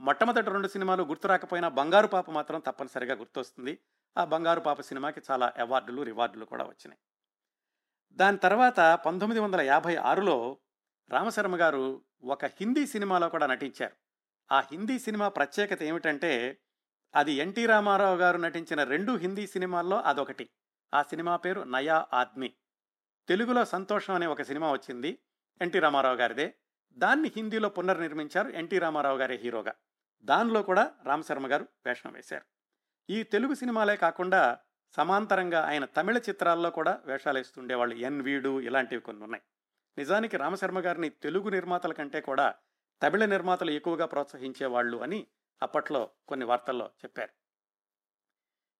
మొట్టమొదటి రెండు సినిమాలు గుర్తు రాకపోయినా బంగారు పాప మాత్రం తప్పనిసరిగా గుర్తొస్తుంది. ఆ బంగారు పాప సినిమాకి చాలా అవార్డులు రివార్డులు కూడా వచ్చినాయి. దాని తర్వాత పంతొమ్మిది వందల యాభై ఆరులో రామశర్మ గారు ఒక హిందీ సినిమాలో కూడా నటించారు. ఆ హిందీ సినిమా ప్రత్యేకత ఏమిటంటే అది ఎన్టీ రామారావు గారు నటించిన రెండు హిందీ సినిమాల్లో అదొకటి. ఆ సినిమా పేరు నయా ఆద్మీ. తెలుగులో సంతోషం అనే ఒక సినిమా వచ్చింది ఎన్టీ రామారావు గారిదే. దాన్ని హిందీలో పునర్నిర్మించారు ఎన్టీ రామారావు గారి హీరోగా. దానిలో కూడా రామశర్మ గారు వేషం వేశారు. ఈ తెలుగు సినిమాలే కాకుండా సమాంతరంగా ఆయన తమిళ చిత్రాల్లో కూడా వేషాలు వేస్తుండేవాళ్ళు ఎన్ వీడు ఇలాంటివి కొన్ని ఉన్నాయి నిజానికి రామశర్మ గారిని తెలుగు నిర్మాతల కంటే కూడా తమిళ నిర్మాతలు ఎక్కువగా ప్రోత్సహించేవాళ్ళు అని అప్పట్లో కొన్ని వార్తల్లో చెప్పారు.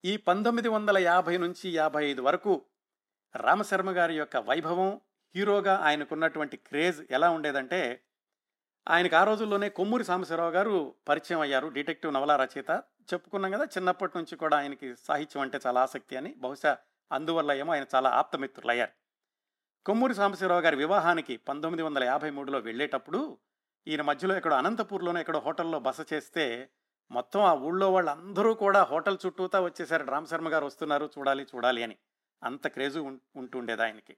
ఈ పంతొమ్మిది వందల యాభై నుంచి యాభై ఐదు వరకు రామశర్మ గారి యొక్క వైభవం హీరోగా ఆయనకున్నటువంటి క్రేజ్ ఎలా ఉండేదంటే ఆయనకు ఆ రోజుల్లోనే కొమ్మూరి సాంబశివరావు గారు పరిచయం అయ్యారు డిటెక్టివ్ నవల రచయిత చెప్పుకున్నాం కదా చిన్నప్పటి నుంచి కూడా ఆయనకి సాహిత్యం అంటే చాలా ఆసక్తి అని. బహుశా అందువల్ల ఏమో ఆయన చాలా ఆప్తమిత్రులు అయ్యారు కొమ్మూరి సాంబశివరావు గారి వివాహానికి పంతొమ్మిది వందల యాభై మూడులో వెళ్ళేటప్పుడు ఈయన మధ్యలో ఎక్కడో అనంతపూర్లోనే ఎక్కడో హోటల్లో బస చేస్తే మొత్తం ఆ ఊళ్ళో వాళ్ళందరూ కూడా హోటల్ చుట్టూతా వచ్చేసారు. రామశర్మ గారు వస్తున్నారు చూడాలి చూడాలి అని. అంత క్రేజు ఉంటుండేది ఆయనకి.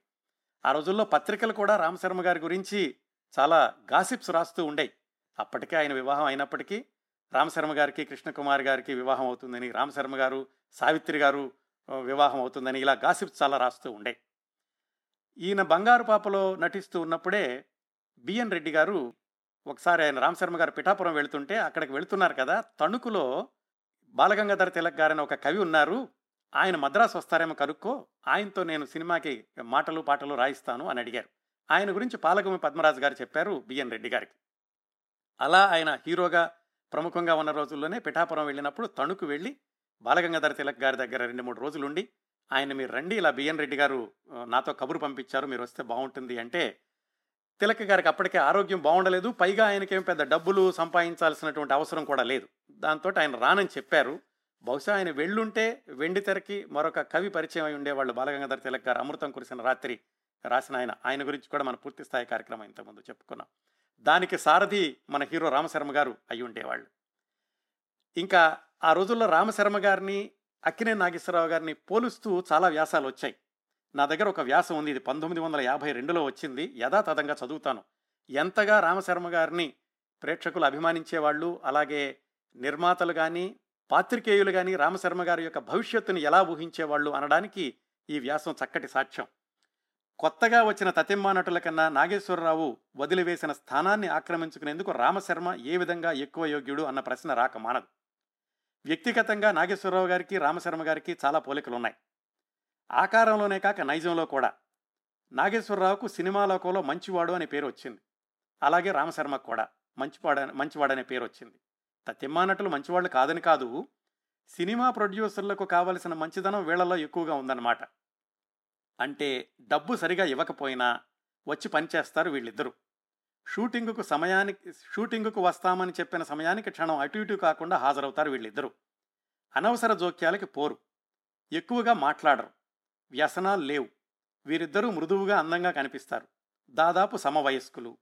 ఆ రోజుల్లో పత్రికలు కూడా రామశర్మ గారి గురించి చాలా గాసిప్స్ రాస్తూ ఉండేవి అప్పటికే ఆయన వివాహం అయినప్పటికీ రామశర్మ గారికి కృష్ణకుమార్ గారికి వివాహం అవుతుందని రామశర్మ గారు సావిత్రి గారు వివాహం అవుతుందని ఇలా గాసిప్స్ చాలా రాస్తూ ఉండే ఈయన బంగారు పాపలో నటిస్తూ ఉన్నప్పుడే బిఎన్ రెడ్డి గారు ఒకసారి ఆయన రామశర్మ గారు పిఠాపురం వెళుతుంటే అక్కడికి వెళుతున్నారు కదా తణుకులో బాలగంగాధర తిలక్ గారని ఒక కవి ఉన్నారు. ఆయన మద్రాసు వస్తారేమో కనుక్కో ఆయనతో నేను సినిమాకి మాటలు పాటలు రాయిస్తాను అని అడిగారు. ఆయన గురించి పాలగుమి పద్మరాజు గారు చెప్పారు బిఎన్ రెడ్డి గారికి. అలా ఆయన హీరోగా ప్రముఖంగా ఉన్న రోజుల్లోనే పిఠాపురం వెళ్ళినప్పుడు తణుకు వెళ్ళి బాలగంగాధర తిలక్ గారి దగ్గర రెండు మూడు రోజులు ఉండి ఆయన మీరు రండి ఇలా బిఎన్ రెడ్డి గారు నాతో కబురు పంపించారు మీరు వస్తే బాగుంటుంది అంటే తిలక్ గారికి అప్పటికే ఆరోగ్యం బాగుండలేదు పైగా ఆయనకేం పెద్ద డబ్బులు సంపాదించాల్సినటువంటి అవసరం కూడా లేదు. దాంతో ఆయన రానని చెప్పారు. బహుశా ఆయన వెళ్ళుంటే వెండి తెరకి మరొక కవి పరిచయం అయి ఉండేవాళ్ళు బాలగంగాధర తిలక్ గారు అమృతం కురిసిన రాత్రి రాసిన ఆయన ఆయన గురించి కూడా మన పూర్తి స్థాయి కార్యక్రమం ఇంతకుముందు చెప్పుకున్నాం. దానికి సారథి మన హీరో రామశర్మ గారు అయి ఉండేవాళ్ళు. ఇంకా ఆ రోజుల్లో రామశర్మ గారిని అక్కినే నాగేశ్వరరావు గారిని పోలుస్తూ చాలా వ్యాసాలు వచ్చాయి. నా దగ్గర ఒక వ్యాసం ఉంది ఇది పంతొమ్మిది వందల యాభై రెండులో వచ్చింది యథాతథంగా చదువుతాను. ఎంతగా రామశర్మ గారిని ప్రేక్షకులు అభిమానించేవాళ్ళు అలాగే నిర్మాతలు కానీ పాత్రికేయులు కానీ రామశర్మ గారి యొక్క భవిష్యత్తుని ఎలా ఊహించేవాళ్ళు అనడానికి ఈ వ్యాసం చక్కటి సాక్ష్యం. కొత్తగా వచ్చిన తతిమ్మ నటుల కన్నా నాగేశ్వరరావు వదిలివేసిన స్థానాన్ని ఆక్రమించుకునేందుకు రామశర్మ ఏ విధంగా ఎక్కువ యోగ్యుడు అన్న ప్రశ్న రాక మానదు. వ్యక్తిగతంగా నాగేశ్వరరావు గారికి రామశర్మ గారికి చాలా పోలికలు ఉన్నాయి ఆకారంలోనే కాక నైజంలో కూడా. నాగేశ్వరరావుకు సినిమా లోకంలో మంచివాడు అనే పేరు వచ్చింది. అలాగే రామశర్మకు కూడా మంచివాడ మంచివాడనే పేరు వచ్చింది. తతిమ్మ నటులు మంచివాళ్ళు కాదని కాదు సినిమా ప్రొడ్యూసర్లకు కావలసిన మంచిదనం వీళ్ళలో ఎక్కువగా ఉందన్నమాట. అంటే డబ్బు సరిగా ఇవ్వకపోయినా వచ్చి పనిచేస్తారు వీళ్ళిద్దరూ. షూటింగుకు సమయానికి షూటింగుకు వస్తామని చెప్పిన సమయానికి క్షణం అటు ఇటు కాకుండా హాజరవుతారు వీళ్ళిద్దరూ. అనవసర జోక్యాలకి పోరు. ఎక్కువగా మాట్లాడరు. వ్యసనాలు లేవు. వీరిద్దరూ మృదువుగా అందంగా కనిపిస్తారు. దాదాపు సమవయస్కులు.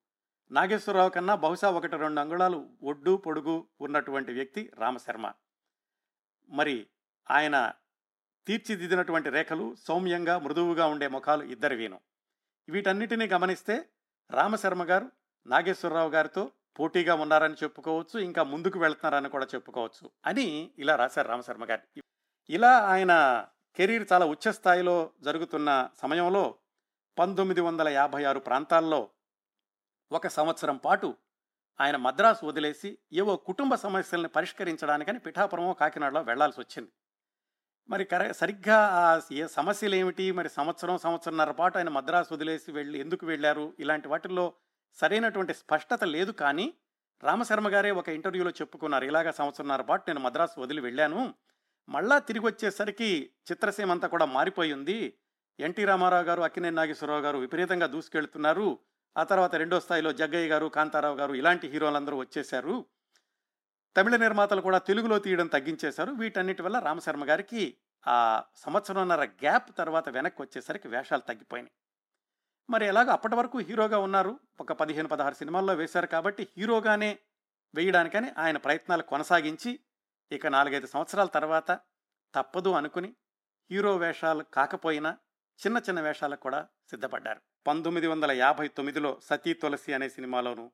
నాగేశ్వరరావు కన్నా బహుశా ఒకటి రెండు అంగుళాలు ఒడ్డు పొడుగు ఉన్నటువంటి వ్యక్తి రామశర్మ. మరి ఆయన తీర్చిదిద్దినటువంటి రేఖలు సౌమ్యంగా మృదువుగా ఉండే ముఖాలు ఇద్దరివీను. వీటన్నిటినీ గమనిస్తే రామశర్మ గారు నాగేశ్వరరావు గారితో పోటీగా ఉన్నారని చెప్పుకోవచ్చు ఇంకా ముందుకు వెళ్తున్నారని కూడా చెప్పుకోవచ్చు అని ఇలా రాశారు రామశర్మ గారు. ఇలా ఆయన కెరీర్ చాలా ఉచ్చ స్థాయిలో జరుగుతున్న సమయంలో పంతొమ్మిది వందల యాభై ఆరు ప్రాంతాల్లో ఒక సంవత్సరం పాటు ఆయన మద్రాసు వదిలేసి ఏవో కుటుంబ సమస్యల్ని పరిష్కరించడానికని పిఠాపురమో కాకినాడలో వెళ్ళాల్సి వచ్చింది మరి కర సరిగ్గా ఆ ఏ సమస్యలు ఏమిటి? మరి సంవత్సరం సంవత్సరంన్నర పాటు ఆయన మద్రాసు వదిలేసి వెళ్ళి ఎందుకు వెళ్ళారు? ఇలాంటి వాటిల్లో సరైనటువంటి స్పష్టత లేదు కానీ రామశర్మ గారే ఒక ఇంటర్వ్యూలో చెప్పుకున్నారు. ఇలాగ సంవత్సరంన్నర పాటు నేను మద్రాసు వదిలి వెళ్ళాను. మళ్ళా తిరిగి వచ్చేసరికి చిత్రసీమ అంతా కూడా మారిపోయి ఉంది ఎన్టీ రామారావు గారు అక్కినేని నాగేశ్వరరావు గారు విపరీతంగా దూసుకెళ్తున్నారు. ఆ తర్వాత రెండో స్థాయిలో జగ్గయ్య గారు కాంతారావు గారు ఇలాంటి హీరోలందరూ వచ్చేశారు. తమిళ నిర్మాతలు కూడా తెలుగులో తీయడం తగ్గించేశారు. వీటన్నిటి వల్ల రామశర్మ గారికి ఆ సంవత్సరంన్నర గ్యాప్ తర్వాత వెనక్కి వచ్చేసరికి వేషాలు తగ్గిపోయినాయి. మరి ఎలాగో అప్పటి వరకు హీరోగా ఉన్నారు. ఒక పదిహేను పదహారు సినిమాల్లో వేశారు కాబట్టి హీరోగానే వేయడానికని ఆయన ప్రయత్నాలు కొనసాగించి ఇక నాలుగైదు సంవత్సరాల తర్వాత తప్పదు అనుకుని హీరో వేషాలు కాకపోయినా చిన్న చిన్న వేషాలకు కూడా సిద్ధపడ్డారు. పంతొమ్మిది వందల యాభై తొమ్మిదిలో సతీ తులసి అనే సినిమాలోను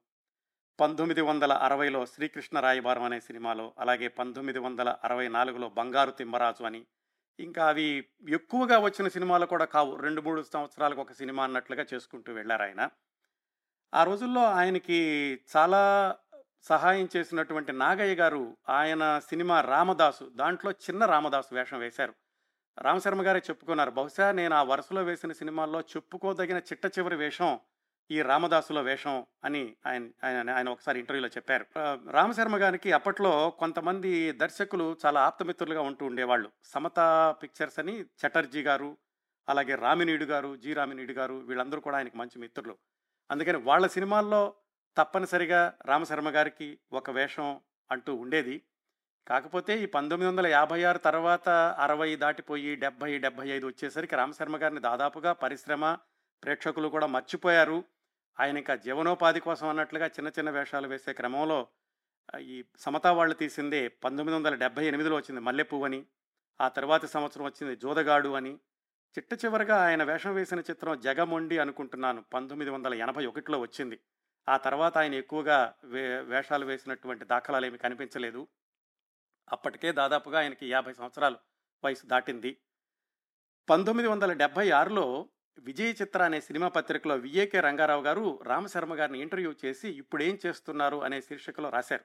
పంతొమ్మిది వందల అరవైలో శ్రీకృష్ణ రాయబారం అనే సినిమాలో అలాగే పంతొమ్మిది వందల అరవై నాలుగులో బంగారు తిమ్మరాజు అని. ఇంకా అవి ఎక్కువగా వచ్చిన సినిమాలు కూడా కావు. రెండు మూడు సంవత్సరాలకు ఒక సినిమా అన్నట్లుగా చేసుకుంటూ వెళ్ళారు ఆయన. ఆ రోజుల్లో ఆయనకి చాలా సహాయం చేసినటువంటి నాగయ్య గారు ఆయన సినిమా రామదాసు దాంట్లో చిన్న రామదాసు వేషం వేశారు. రామశర్మ గారే చెప్పుకున్నారు బహుశా నేను ఆ వరుసలో వేసిన సినిమాల్లో చెప్పుకోదగిన చిట్ట చివరి వేషం ఈ రామదాసుల వేషం అని ఆయన ఆయన ఆయన ఒకసారి ఇంటర్వ్యూలో చెప్పారు. రామశర్మ గారికి అప్పట్లో కొంతమంది దర్శకులు చాలా ఆప్తమిత్రులుగా ఉంటూ ఉండేవాళ్ళు. సమత పిక్చర్స్ అని చటర్జీ గారు అలాగే రామినీడు గారు జి రామినీడు గారు వీళ్ళందరూ కూడా ఆయనకి మంచి మిత్రులు. అందుకని వాళ్ళ సినిమాల్లో తప్పనిసరిగా రామశర్మ గారికి ఒక వేషం అంటూ ఉండేది. కాకపోతే ఈ పంతొమ్మిది వందల యాభై ఆరు తర్వాత అరవై దాటిపోయి డెబ్బై డెబ్బై ఐదు వచ్చేసరికి రామశర్మ గారిని దాదాపుగా పరిశ్రమ ప్రేక్షకులు కూడా మర్చిపోయారు. ఆయన ఇంకా జీవనోపాధి కోసం అన్నట్లుగా చిన్న చిన్న వేషాలు వేసే క్రమంలో ఈ సమతా వాళ్ళు తీసిందే పంతొమ్మిది వందల డెబ్బై ఎనిమిదిలో వచ్చింది మల్లెపువ్వు అని ఆ తర్వాతి సంవత్సరం వచ్చింది జోదగాడు అని. చిట్ట చివరగా ఆయన వేషం వేసిన చిత్రం జగమొండి అనుకుంటున్నాను పంతొమ్మిది వందల ఎనభై ఒకటిలో వచ్చింది. ఆ తర్వాత ఆయన ఎక్కువగా వే వేషాలు వేసినటువంటి దాఖలాలు ఏమి కనిపించలేదు. అప్పటికే దాదాపుగా ఆయనకి యాభై సంవత్సరాలు వయసు దాటింది. పంతొమ్మిది వందల డెబ్భై ఆరులో విజయ చిత్ర అనే సినిమా పత్రికలో విఏకే రంగారావు గారు రామశర్మ గారిని ఇంటర్వ్యూ చేసి ఇప్పుడేం చేస్తున్నారు అనే శీర్షికలో రాశారు.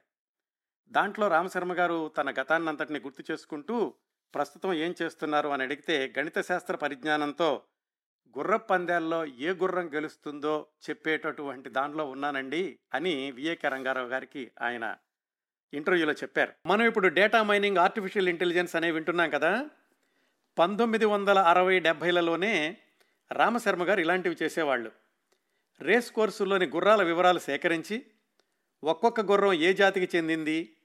దాంట్లో రామశర్మ గారు తన గతాన్నంతటిని గుర్తు చేసుకుంటూ ప్రస్తుతం ఏం చేస్తున్నారు అని అడిగితే గణిత శాస్త్ర పరిజ్ఞానంతో గుర్ర పందాల్లో ఏ గుర్రం గెలుస్తుందో చెప్పేటటువంటి దానిలో ఉన్నానండి అని విఏకే రంగారావు గారికి ఆయన ఇంటర్వ్యూలో చెప్పారు. మనం ఇప్పుడు డేటా మైనింగ్ ఆర్టిఫిషియల్ ఇంటెలిజెన్స్ అనేవి వింటున్నాం కదా. పంతొమ్మిది వందల అరవై డెబ్భైలలోనే రామశర్మ గారు ఇలాంటివి చేసేవాళ్ళు. రేస్ కోర్సుల్లోని గుర్రాల వివరాలు సేకరించి ఒక్కొక్క గుర్రం ఏ జాతికి చెందింది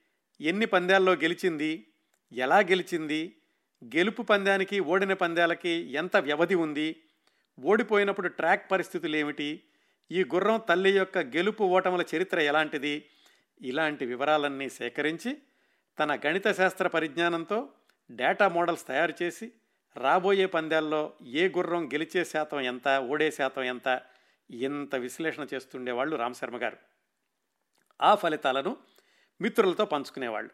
ఎన్ని పందాల్లో గెలిచింది ఎలా గెలిచింది గెలుపు పందానికి ఓడిన పందాలకి ఎంత వ్యవధి ఉంది ఓడిపోయినప్పుడు ట్రాక్ పరిస్థితులు ఏమిటి ఈ గుర్రం తల్లి యొక్క గెలుపు ఓటముల చరిత్ర ఎలాంటిది ఇలాంటి వివరాలన్నీ సేకరించి తన గణిత శాస్త్ర పరిజ్ఞానంతో డేటా మోడల్స్ తయారు చేసి రాబోయే పందాల్లో ఏ గుర్రం గెలిచే శాతం ఎంత ఓడే శాతం ఎంత ఇంత విశ్లేషణ చేస్తుండేవాళ్ళు రామశర్మ గారు. ఆ ఫలితాలను మిత్రులతో పంచుకునేవాళ్ళు.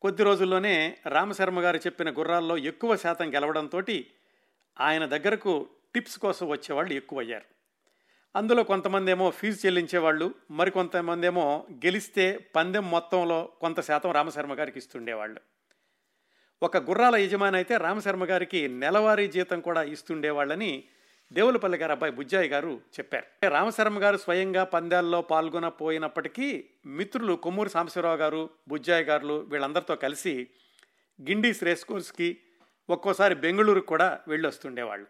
కొద్ది రోజుల్లోనే రామశర్మ గారు చెప్పిన గుర్రాల్లో ఎక్కువ శాతం గెలవడంతో ఆయన దగ్గరకు టిప్స్ కోసం వచ్చేవాళ్ళు ఎక్కువయ్యారు. అందులో కొంతమంది ఏమో ఫీజు చెల్లించేవాళ్ళు మరికొంతమంది ఏమో గెలిస్తే పందెం మొత్తంలో కొంత శాతం రామశర్మ గారికి ఇస్తుండేవాళ్ళు. ఒక గుర్రాల యజమాని అయితే రామశర్మ గారికి నెలవారీ జీతం కూడా ఇస్తుండేవాళ్ళని దేవులపల్లి గారు అబ్బాయి బుజ్జాయి గారు చెప్పారు. రామశర్మ గారు స్వయంగా పందాల్లో పాల్గొనపోయినప్పటికీ మిత్రులు కొమ్మూరి సాంబశివరావు గారు బుజ్జాయి గారు వీళ్ళందరితో కలిసి గిండీస్ రేస్ కోర్స్కి ఒక్కోసారి బెంగళూరుకు కూడా వెళ్ళి వస్తుండేవాళ్ళు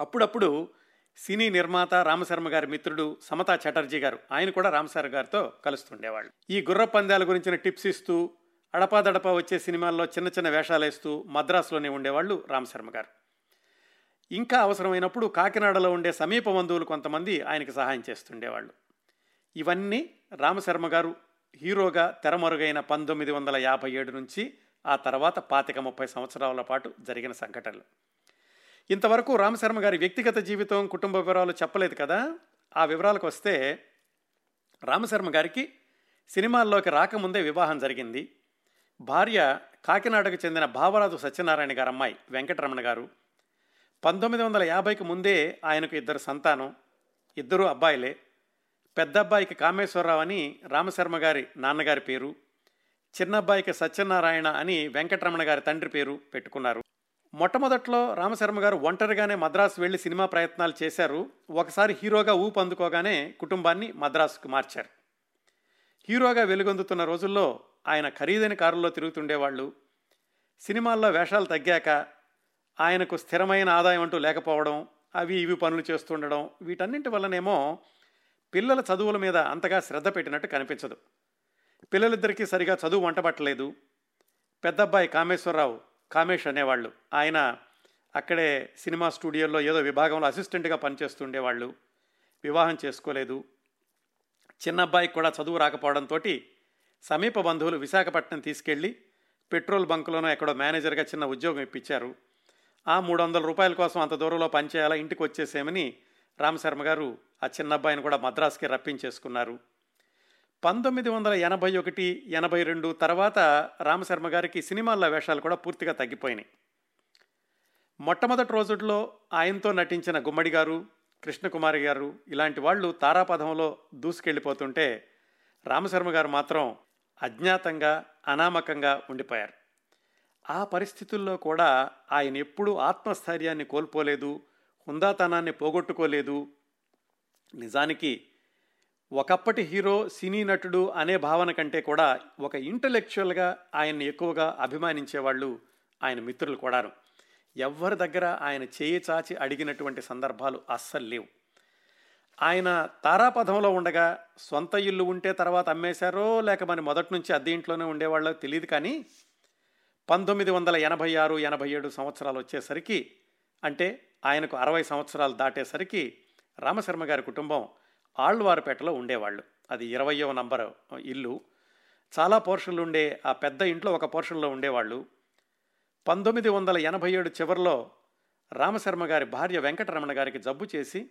అప్పుడప్పుడు సినీ నిర్మాత రామశర్మ గారి మిత్రుడు సమతా చటర్జీ గారు ఆయన కూడా రామశర్మ గారితో కలుస్తుండేవాళ్ళు. ఈ గుర్ర పందాల గురించిన టిప్స్ ఇస్తూ అడపాదడపా వచ్చే సినిమాల్లో చిన్న చిన్న వేషాలు వేస్తూ మద్రాసులోనే ఉండేవాళ్ళు రామశర్మ గారు. ఇంకా అవసరమైనప్పుడు కాకినాడలో ఉండే సమీప బంధువులు కొంతమంది ఆయనకు సహాయం చేస్తుండేవాళ్ళు. ఇవన్నీ రామశర్మ గారు హీరోగా తెరమరుగైన పంతొమ్మిది వందల యాభై ఏడు నుంచి ఆ తర్వాత పాతిక ముప్పై సంవత్సరాల పాటు జరిగిన సంఘటనలు. ఇంతవరకు రామశర్మ గారి వ్యక్తిగత జీవితం కుటుంబ వివరాలు చెప్పలేదు కదా? ఆ వివరాలకు వస్తే రామశర్మ గారికి సినిమాల్లోకి రాకముందే వివాహం జరిగింది. భార్య కాకినాడకు చెందిన భావరాజు సత్యనారాయణ గారు అమ్మాయి వెంకటరమణ గారు. పంతొమ్మిది వందల యాభైకి ముందే ఆయనకు ఇద్దరు సంతానం ఇద్దరు అబ్బాయిలే. పెద్ద అబ్బాయికి కామేశ్వరరావు అని రామశర్మ గారి నాన్నగారి పేరు. చిన్న అబ్బాయికి సత్యనారాయణ అని వెంకటరమణ గారి తండ్రి పేరు పెట్టుకున్నారు. మొట్టమొదట్లో రామశర్మ గారు ఒంటరిగానే మద్రాసు వెళ్ళి సినిమా ప్రయత్నాలు చేశారు. ఒకసారి హీరోగా ఊపు అందుకోగానే కుటుంబాన్ని మద్రాసుకు మార్చారు. హీరోగా వెలుగొందుతున్న రోజుల్లో ఆయన ఖరీదైన కారుల్లో తిరుగుతుండేవాళ్ళు. సినిమాల్లో వేషాలు తగ్గాక ఆయనకు స్థిరమైన ఆదాయం అంటూ లేకపోవడం అవి ఇవి పనులు చేస్తుండడం వీటన్నింటి వల్లనేమో పిల్లల చదువుల మీద అంతగా శ్రద్ధ పెట్టినట్టు కనిపించదు. పిల్లలిద్దరికీ సరిగా చదువు వంటబట్టలేదు. పెద్దబ్బాయి కామేశ్వరరావు కామేష్ అనేవాళ్ళు. ఆయన అక్కడే సినిమా స్టూడియోలో ఏదో విభాగంలో అసిస్టెంట్గా పనిచేస్తుండేవాళ్ళు. వివాహం చేసుకోలేదు. చిన్న అబ్బాయికి కూడా చదువు రాకపోవడంతో సమీప బంధువులు విశాఖపట్నం తీసుకెళ్ళి పెట్రోల్ బంకులోనో ఎక్కడో మేనేజర్గా చిన్న ఉద్యోగం ఇప్పించారు. ఆ మూడు వందల రూపాయల కోసం అంత దూరంలో పనిచేయాలా ఇంటికి వచ్చేసేమని రామశర్మ గారు ఆ చిన్న అబ్బాయిని కూడా మద్రాసుకి రప్పించేసుకున్నారు. పంతొమ్మిది వందల ఎనభై ఒకటి ఎనభై రెండు తర్వాత రామశర్మ గారికి సినిమాల్లో వేషాలు కూడా పూర్తిగా తగ్గిపోయినాయి. మొట్టమొదటి రోజుల్లో ఆయనతో నటించిన గుమ్మడి గారు కృష్ణకుమారి గారు ఇలాంటి వాళ్ళు తారాపథంలో దూసుకెళ్ళిపోతుంటే రామశర్మ గారు మాత్రం అజ్ఞాతంగా అనామకంగా ఉండిపోయారు. ఆ పరిస్థితుల్లో కూడా ఆయన ఎప్పుడూ ఆత్మస్థైర్యాన్ని కోల్పోలేదు హుందాతనాన్ని పోగొట్టుకోలేదు. నిజానికి ఒకప్పటి హీరో సినీ నటుడు అనే భావన కంటే కూడా ఒక ఇంటలెక్చువల్గా ఆయన్ని ఎక్కువగా అభిమానించేవాళ్ళు ఆయన మిత్రులు కూడాను. ఎవరి దగ్గర ఆయన చేయి చాచి అడిగినటువంటి సందర్భాలు అస్సలు లేవు. ఆయన తారాపథంలో ఉండగా సొంత ఇల్లు ఉంటే తర్వాత అమ్మేశారో లేక మరి మొదటి నుంచి అద్దె ఇంట్లోనే ఉండేవాళ్ళో తెలియదు కానీ పంతొమ్మిది వందల ఎనభై ఆరు ఎనభై ఏడు సంవత్సరాలు వచ్చేసరికి అంటే ఆయనకు అరవై సంవత్సరాలు దాటేసరికి రామశర్మ గారి కుటుంబం ఆళ్వారుపేటలో ఉండేవాళ్ళు. అది ఇరవయవ నంబర్ ఇల్లు. చాలా పోర్షన్లు ఉండే ఆ పెద్ద ఇంట్లో ఒక పోర్షన్లో ఉండేవాళ్ళు. పంతొమ్మిది వందల ఎనభై ఏడు చివరిలో రామశర్మ గారి భార్య వెంకటరమణ గారికి జబ్బు చేసి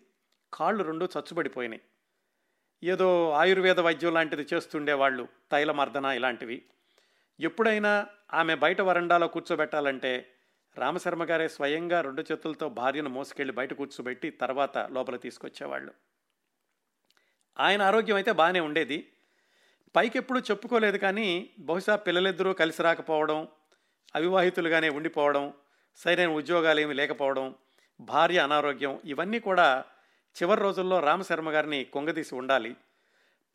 కాళ్ళు రెండు చచ్చుబడిపోయినాయి. ఏదో ఆయుర్వేద వైద్యం లాంటిది చేస్తుండేవాళ్ళు తైలమర్దన ఇలాంటివి. ఎప్పుడైనా ఆమె బయట వరండాలో కూర్చోబెట్టాలంటే రామశర్మ గారే స్వయంగా రెండు చేతులతో భార్యను మోసుకెళ్ళి బయట కూర్చోబెట్టి తర్వాత లోపల తీసుకొచ్చేవాళ్ళు. ఆయన ఆరోగ్యం అయితే బాగానే ఉండేది. పైకెప్పుడు చెప్పుకోలేదు కానీ బహుశా పిల్లలిద్దరూ కలిసి రాకపోవడం అవివాహితులుగానే ఉండిపోవడం సరైన ఉద్యోగాలు ఏమి లేకపోవడం భార్య అనారోగ్యం ఇవన్నీ కూడా చివరి రోజుల్లో రామశర్మ గారిని కొంగదీసి ఉండాలి.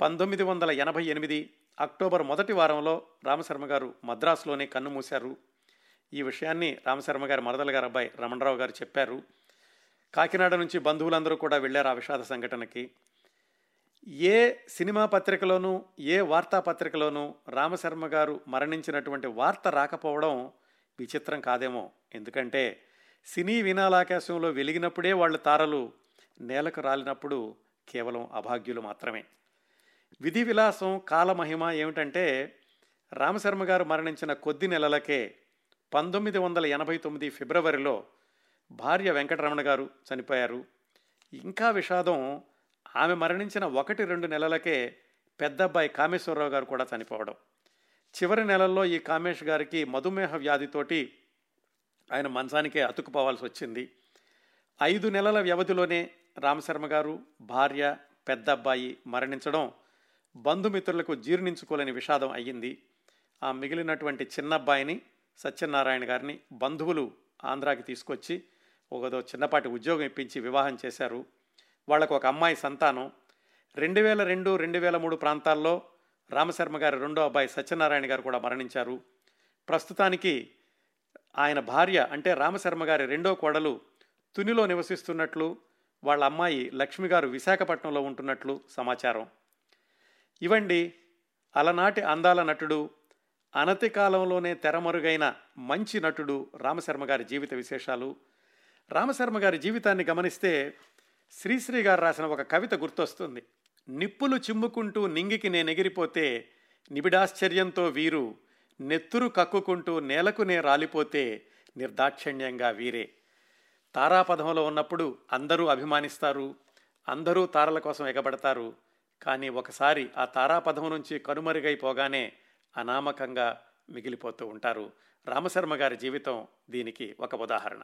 పంతొమ్మిది వందల ఎనభై ఎనిమిది అక్టోబర్ మొదటి వారంలో రామశర్మ గారు మద్రాసులోనే కన్ను మూశారు. ఈ విషయాన్ని రామశర్మ గారి మరదల గారు అబ్బాయి రమణరావు గారు చెప్పారు. కాకినాడ నుంచి బంధువులందరూ కూడా వెళ్ళారు ఆ విషాద సంఘటనకి. ఏ సినిమా పత్రికలోనూ ఏ వార్తాపత్రికలోనూ రామశర్మ గారు మరణించినటువంటి వార్త రాకపోవడం విచిత్రం కాదేమో. ఎందుకంటే సినీ వినాలాకాశంలో వెలిగినప్పుడే వాళ్ళు తారలు నేలకు రాలినప్పుడు కేవలం అభాగ్యులు మాత్రమే. విధి విలాసం కాలమహిమ ఏమిటంటే రామశర్మ గారు మరణించిన కొద్ది నెలలకే పంతొమ్మిది వందల ఎనభై తొమ్మిది ఫిబ్రవరిలో భార్య వెంకటరమణ గారు చనిపోయారు. ఇంకా విషాదం ఆమె మరణించిన ఒకటి రెండు నెలలకే పెద్దబ్బాయి కామేశ్వరరావు గారు కూడా చనిపోవడం. చివరి నెలల్లో ఈ కామేష్ గారికి మధుమేహ వ్యాధితోటి ఆయన మంచానికే అతుకుపోవాల్సి వచ్చింది. ఐదు నెలల వ్యవధిలోనే రామశర్మ గారు భార్య పెద్ద అబ్బాయి మరణించడం బంధుమిత్రులకు జీర్ణించుకోలేని విషాదం అయ్యింది. ఆ మిగిలినటువంటి చిన్న అబ్బాయిని సత్యనారాయణ గారిని బంధువులు ఆంధ్రాకి తీసుకొచ్చి ఒకదో చిన్నపాటి ఉద్యోగం ఇప్పించి వివాహం చేశారు. వాళ్ళకు ఒక అమ్మాయి సంతానం. రెండు వేల రెండు రెండు వేల మూడు ప్రాంతాల్లో రామశర్మ గారి రెండో అబ్బాయి సత్యనారాయణ గారు కూడా మరణించారు. ప్రస్తుతానికి ఆయన భార్య అంటే రామశర్మ గారి రెండో కోడలు తునిలో నివసిస్తున్నట్లు వాళ్ళ అమ్మాయి లక్ష్మి గారు విశాఖపట్నంలో ఉంటున్నట్లు సమాచారం. ఇవండి అలనాటి అందాల నటుడు అనతి కాలంలోనే తెరమరుగైన మంచి నటుడు రామశర్మ గారి జీవిత విశేషాలు. రామశర్మ గారి జీవితాన్ని గమనిస్తే శ్రీశ్రీ గారు రాసిన ఒక కవిత గుర్తొస్తుంది. నిప్పులు చిమ్ముకుంటూ నింగికి నేనెగిరిపోతే నిబిడాశ్చర్యంతో వీరు నెత్తురు కక్కుకుంటూ నేలకు నే రాలిపోతే నిర్దాక్షిణ్యంగా వీరే. తారాపథంలో ఉన్నప్పుడు అందరూ అభిమానిస్తారు అందరూ తారల కోసం ఎగబడతారు. కానీ ఒకసారి ఆ తారాపథం నుంచి కనుమరుగైపోగానే అనామకంగా మిగిలిపోతూ ఉంటారు. రామశర్మ గారి జీవితం దీనికి ఒక ఉదాహరణ.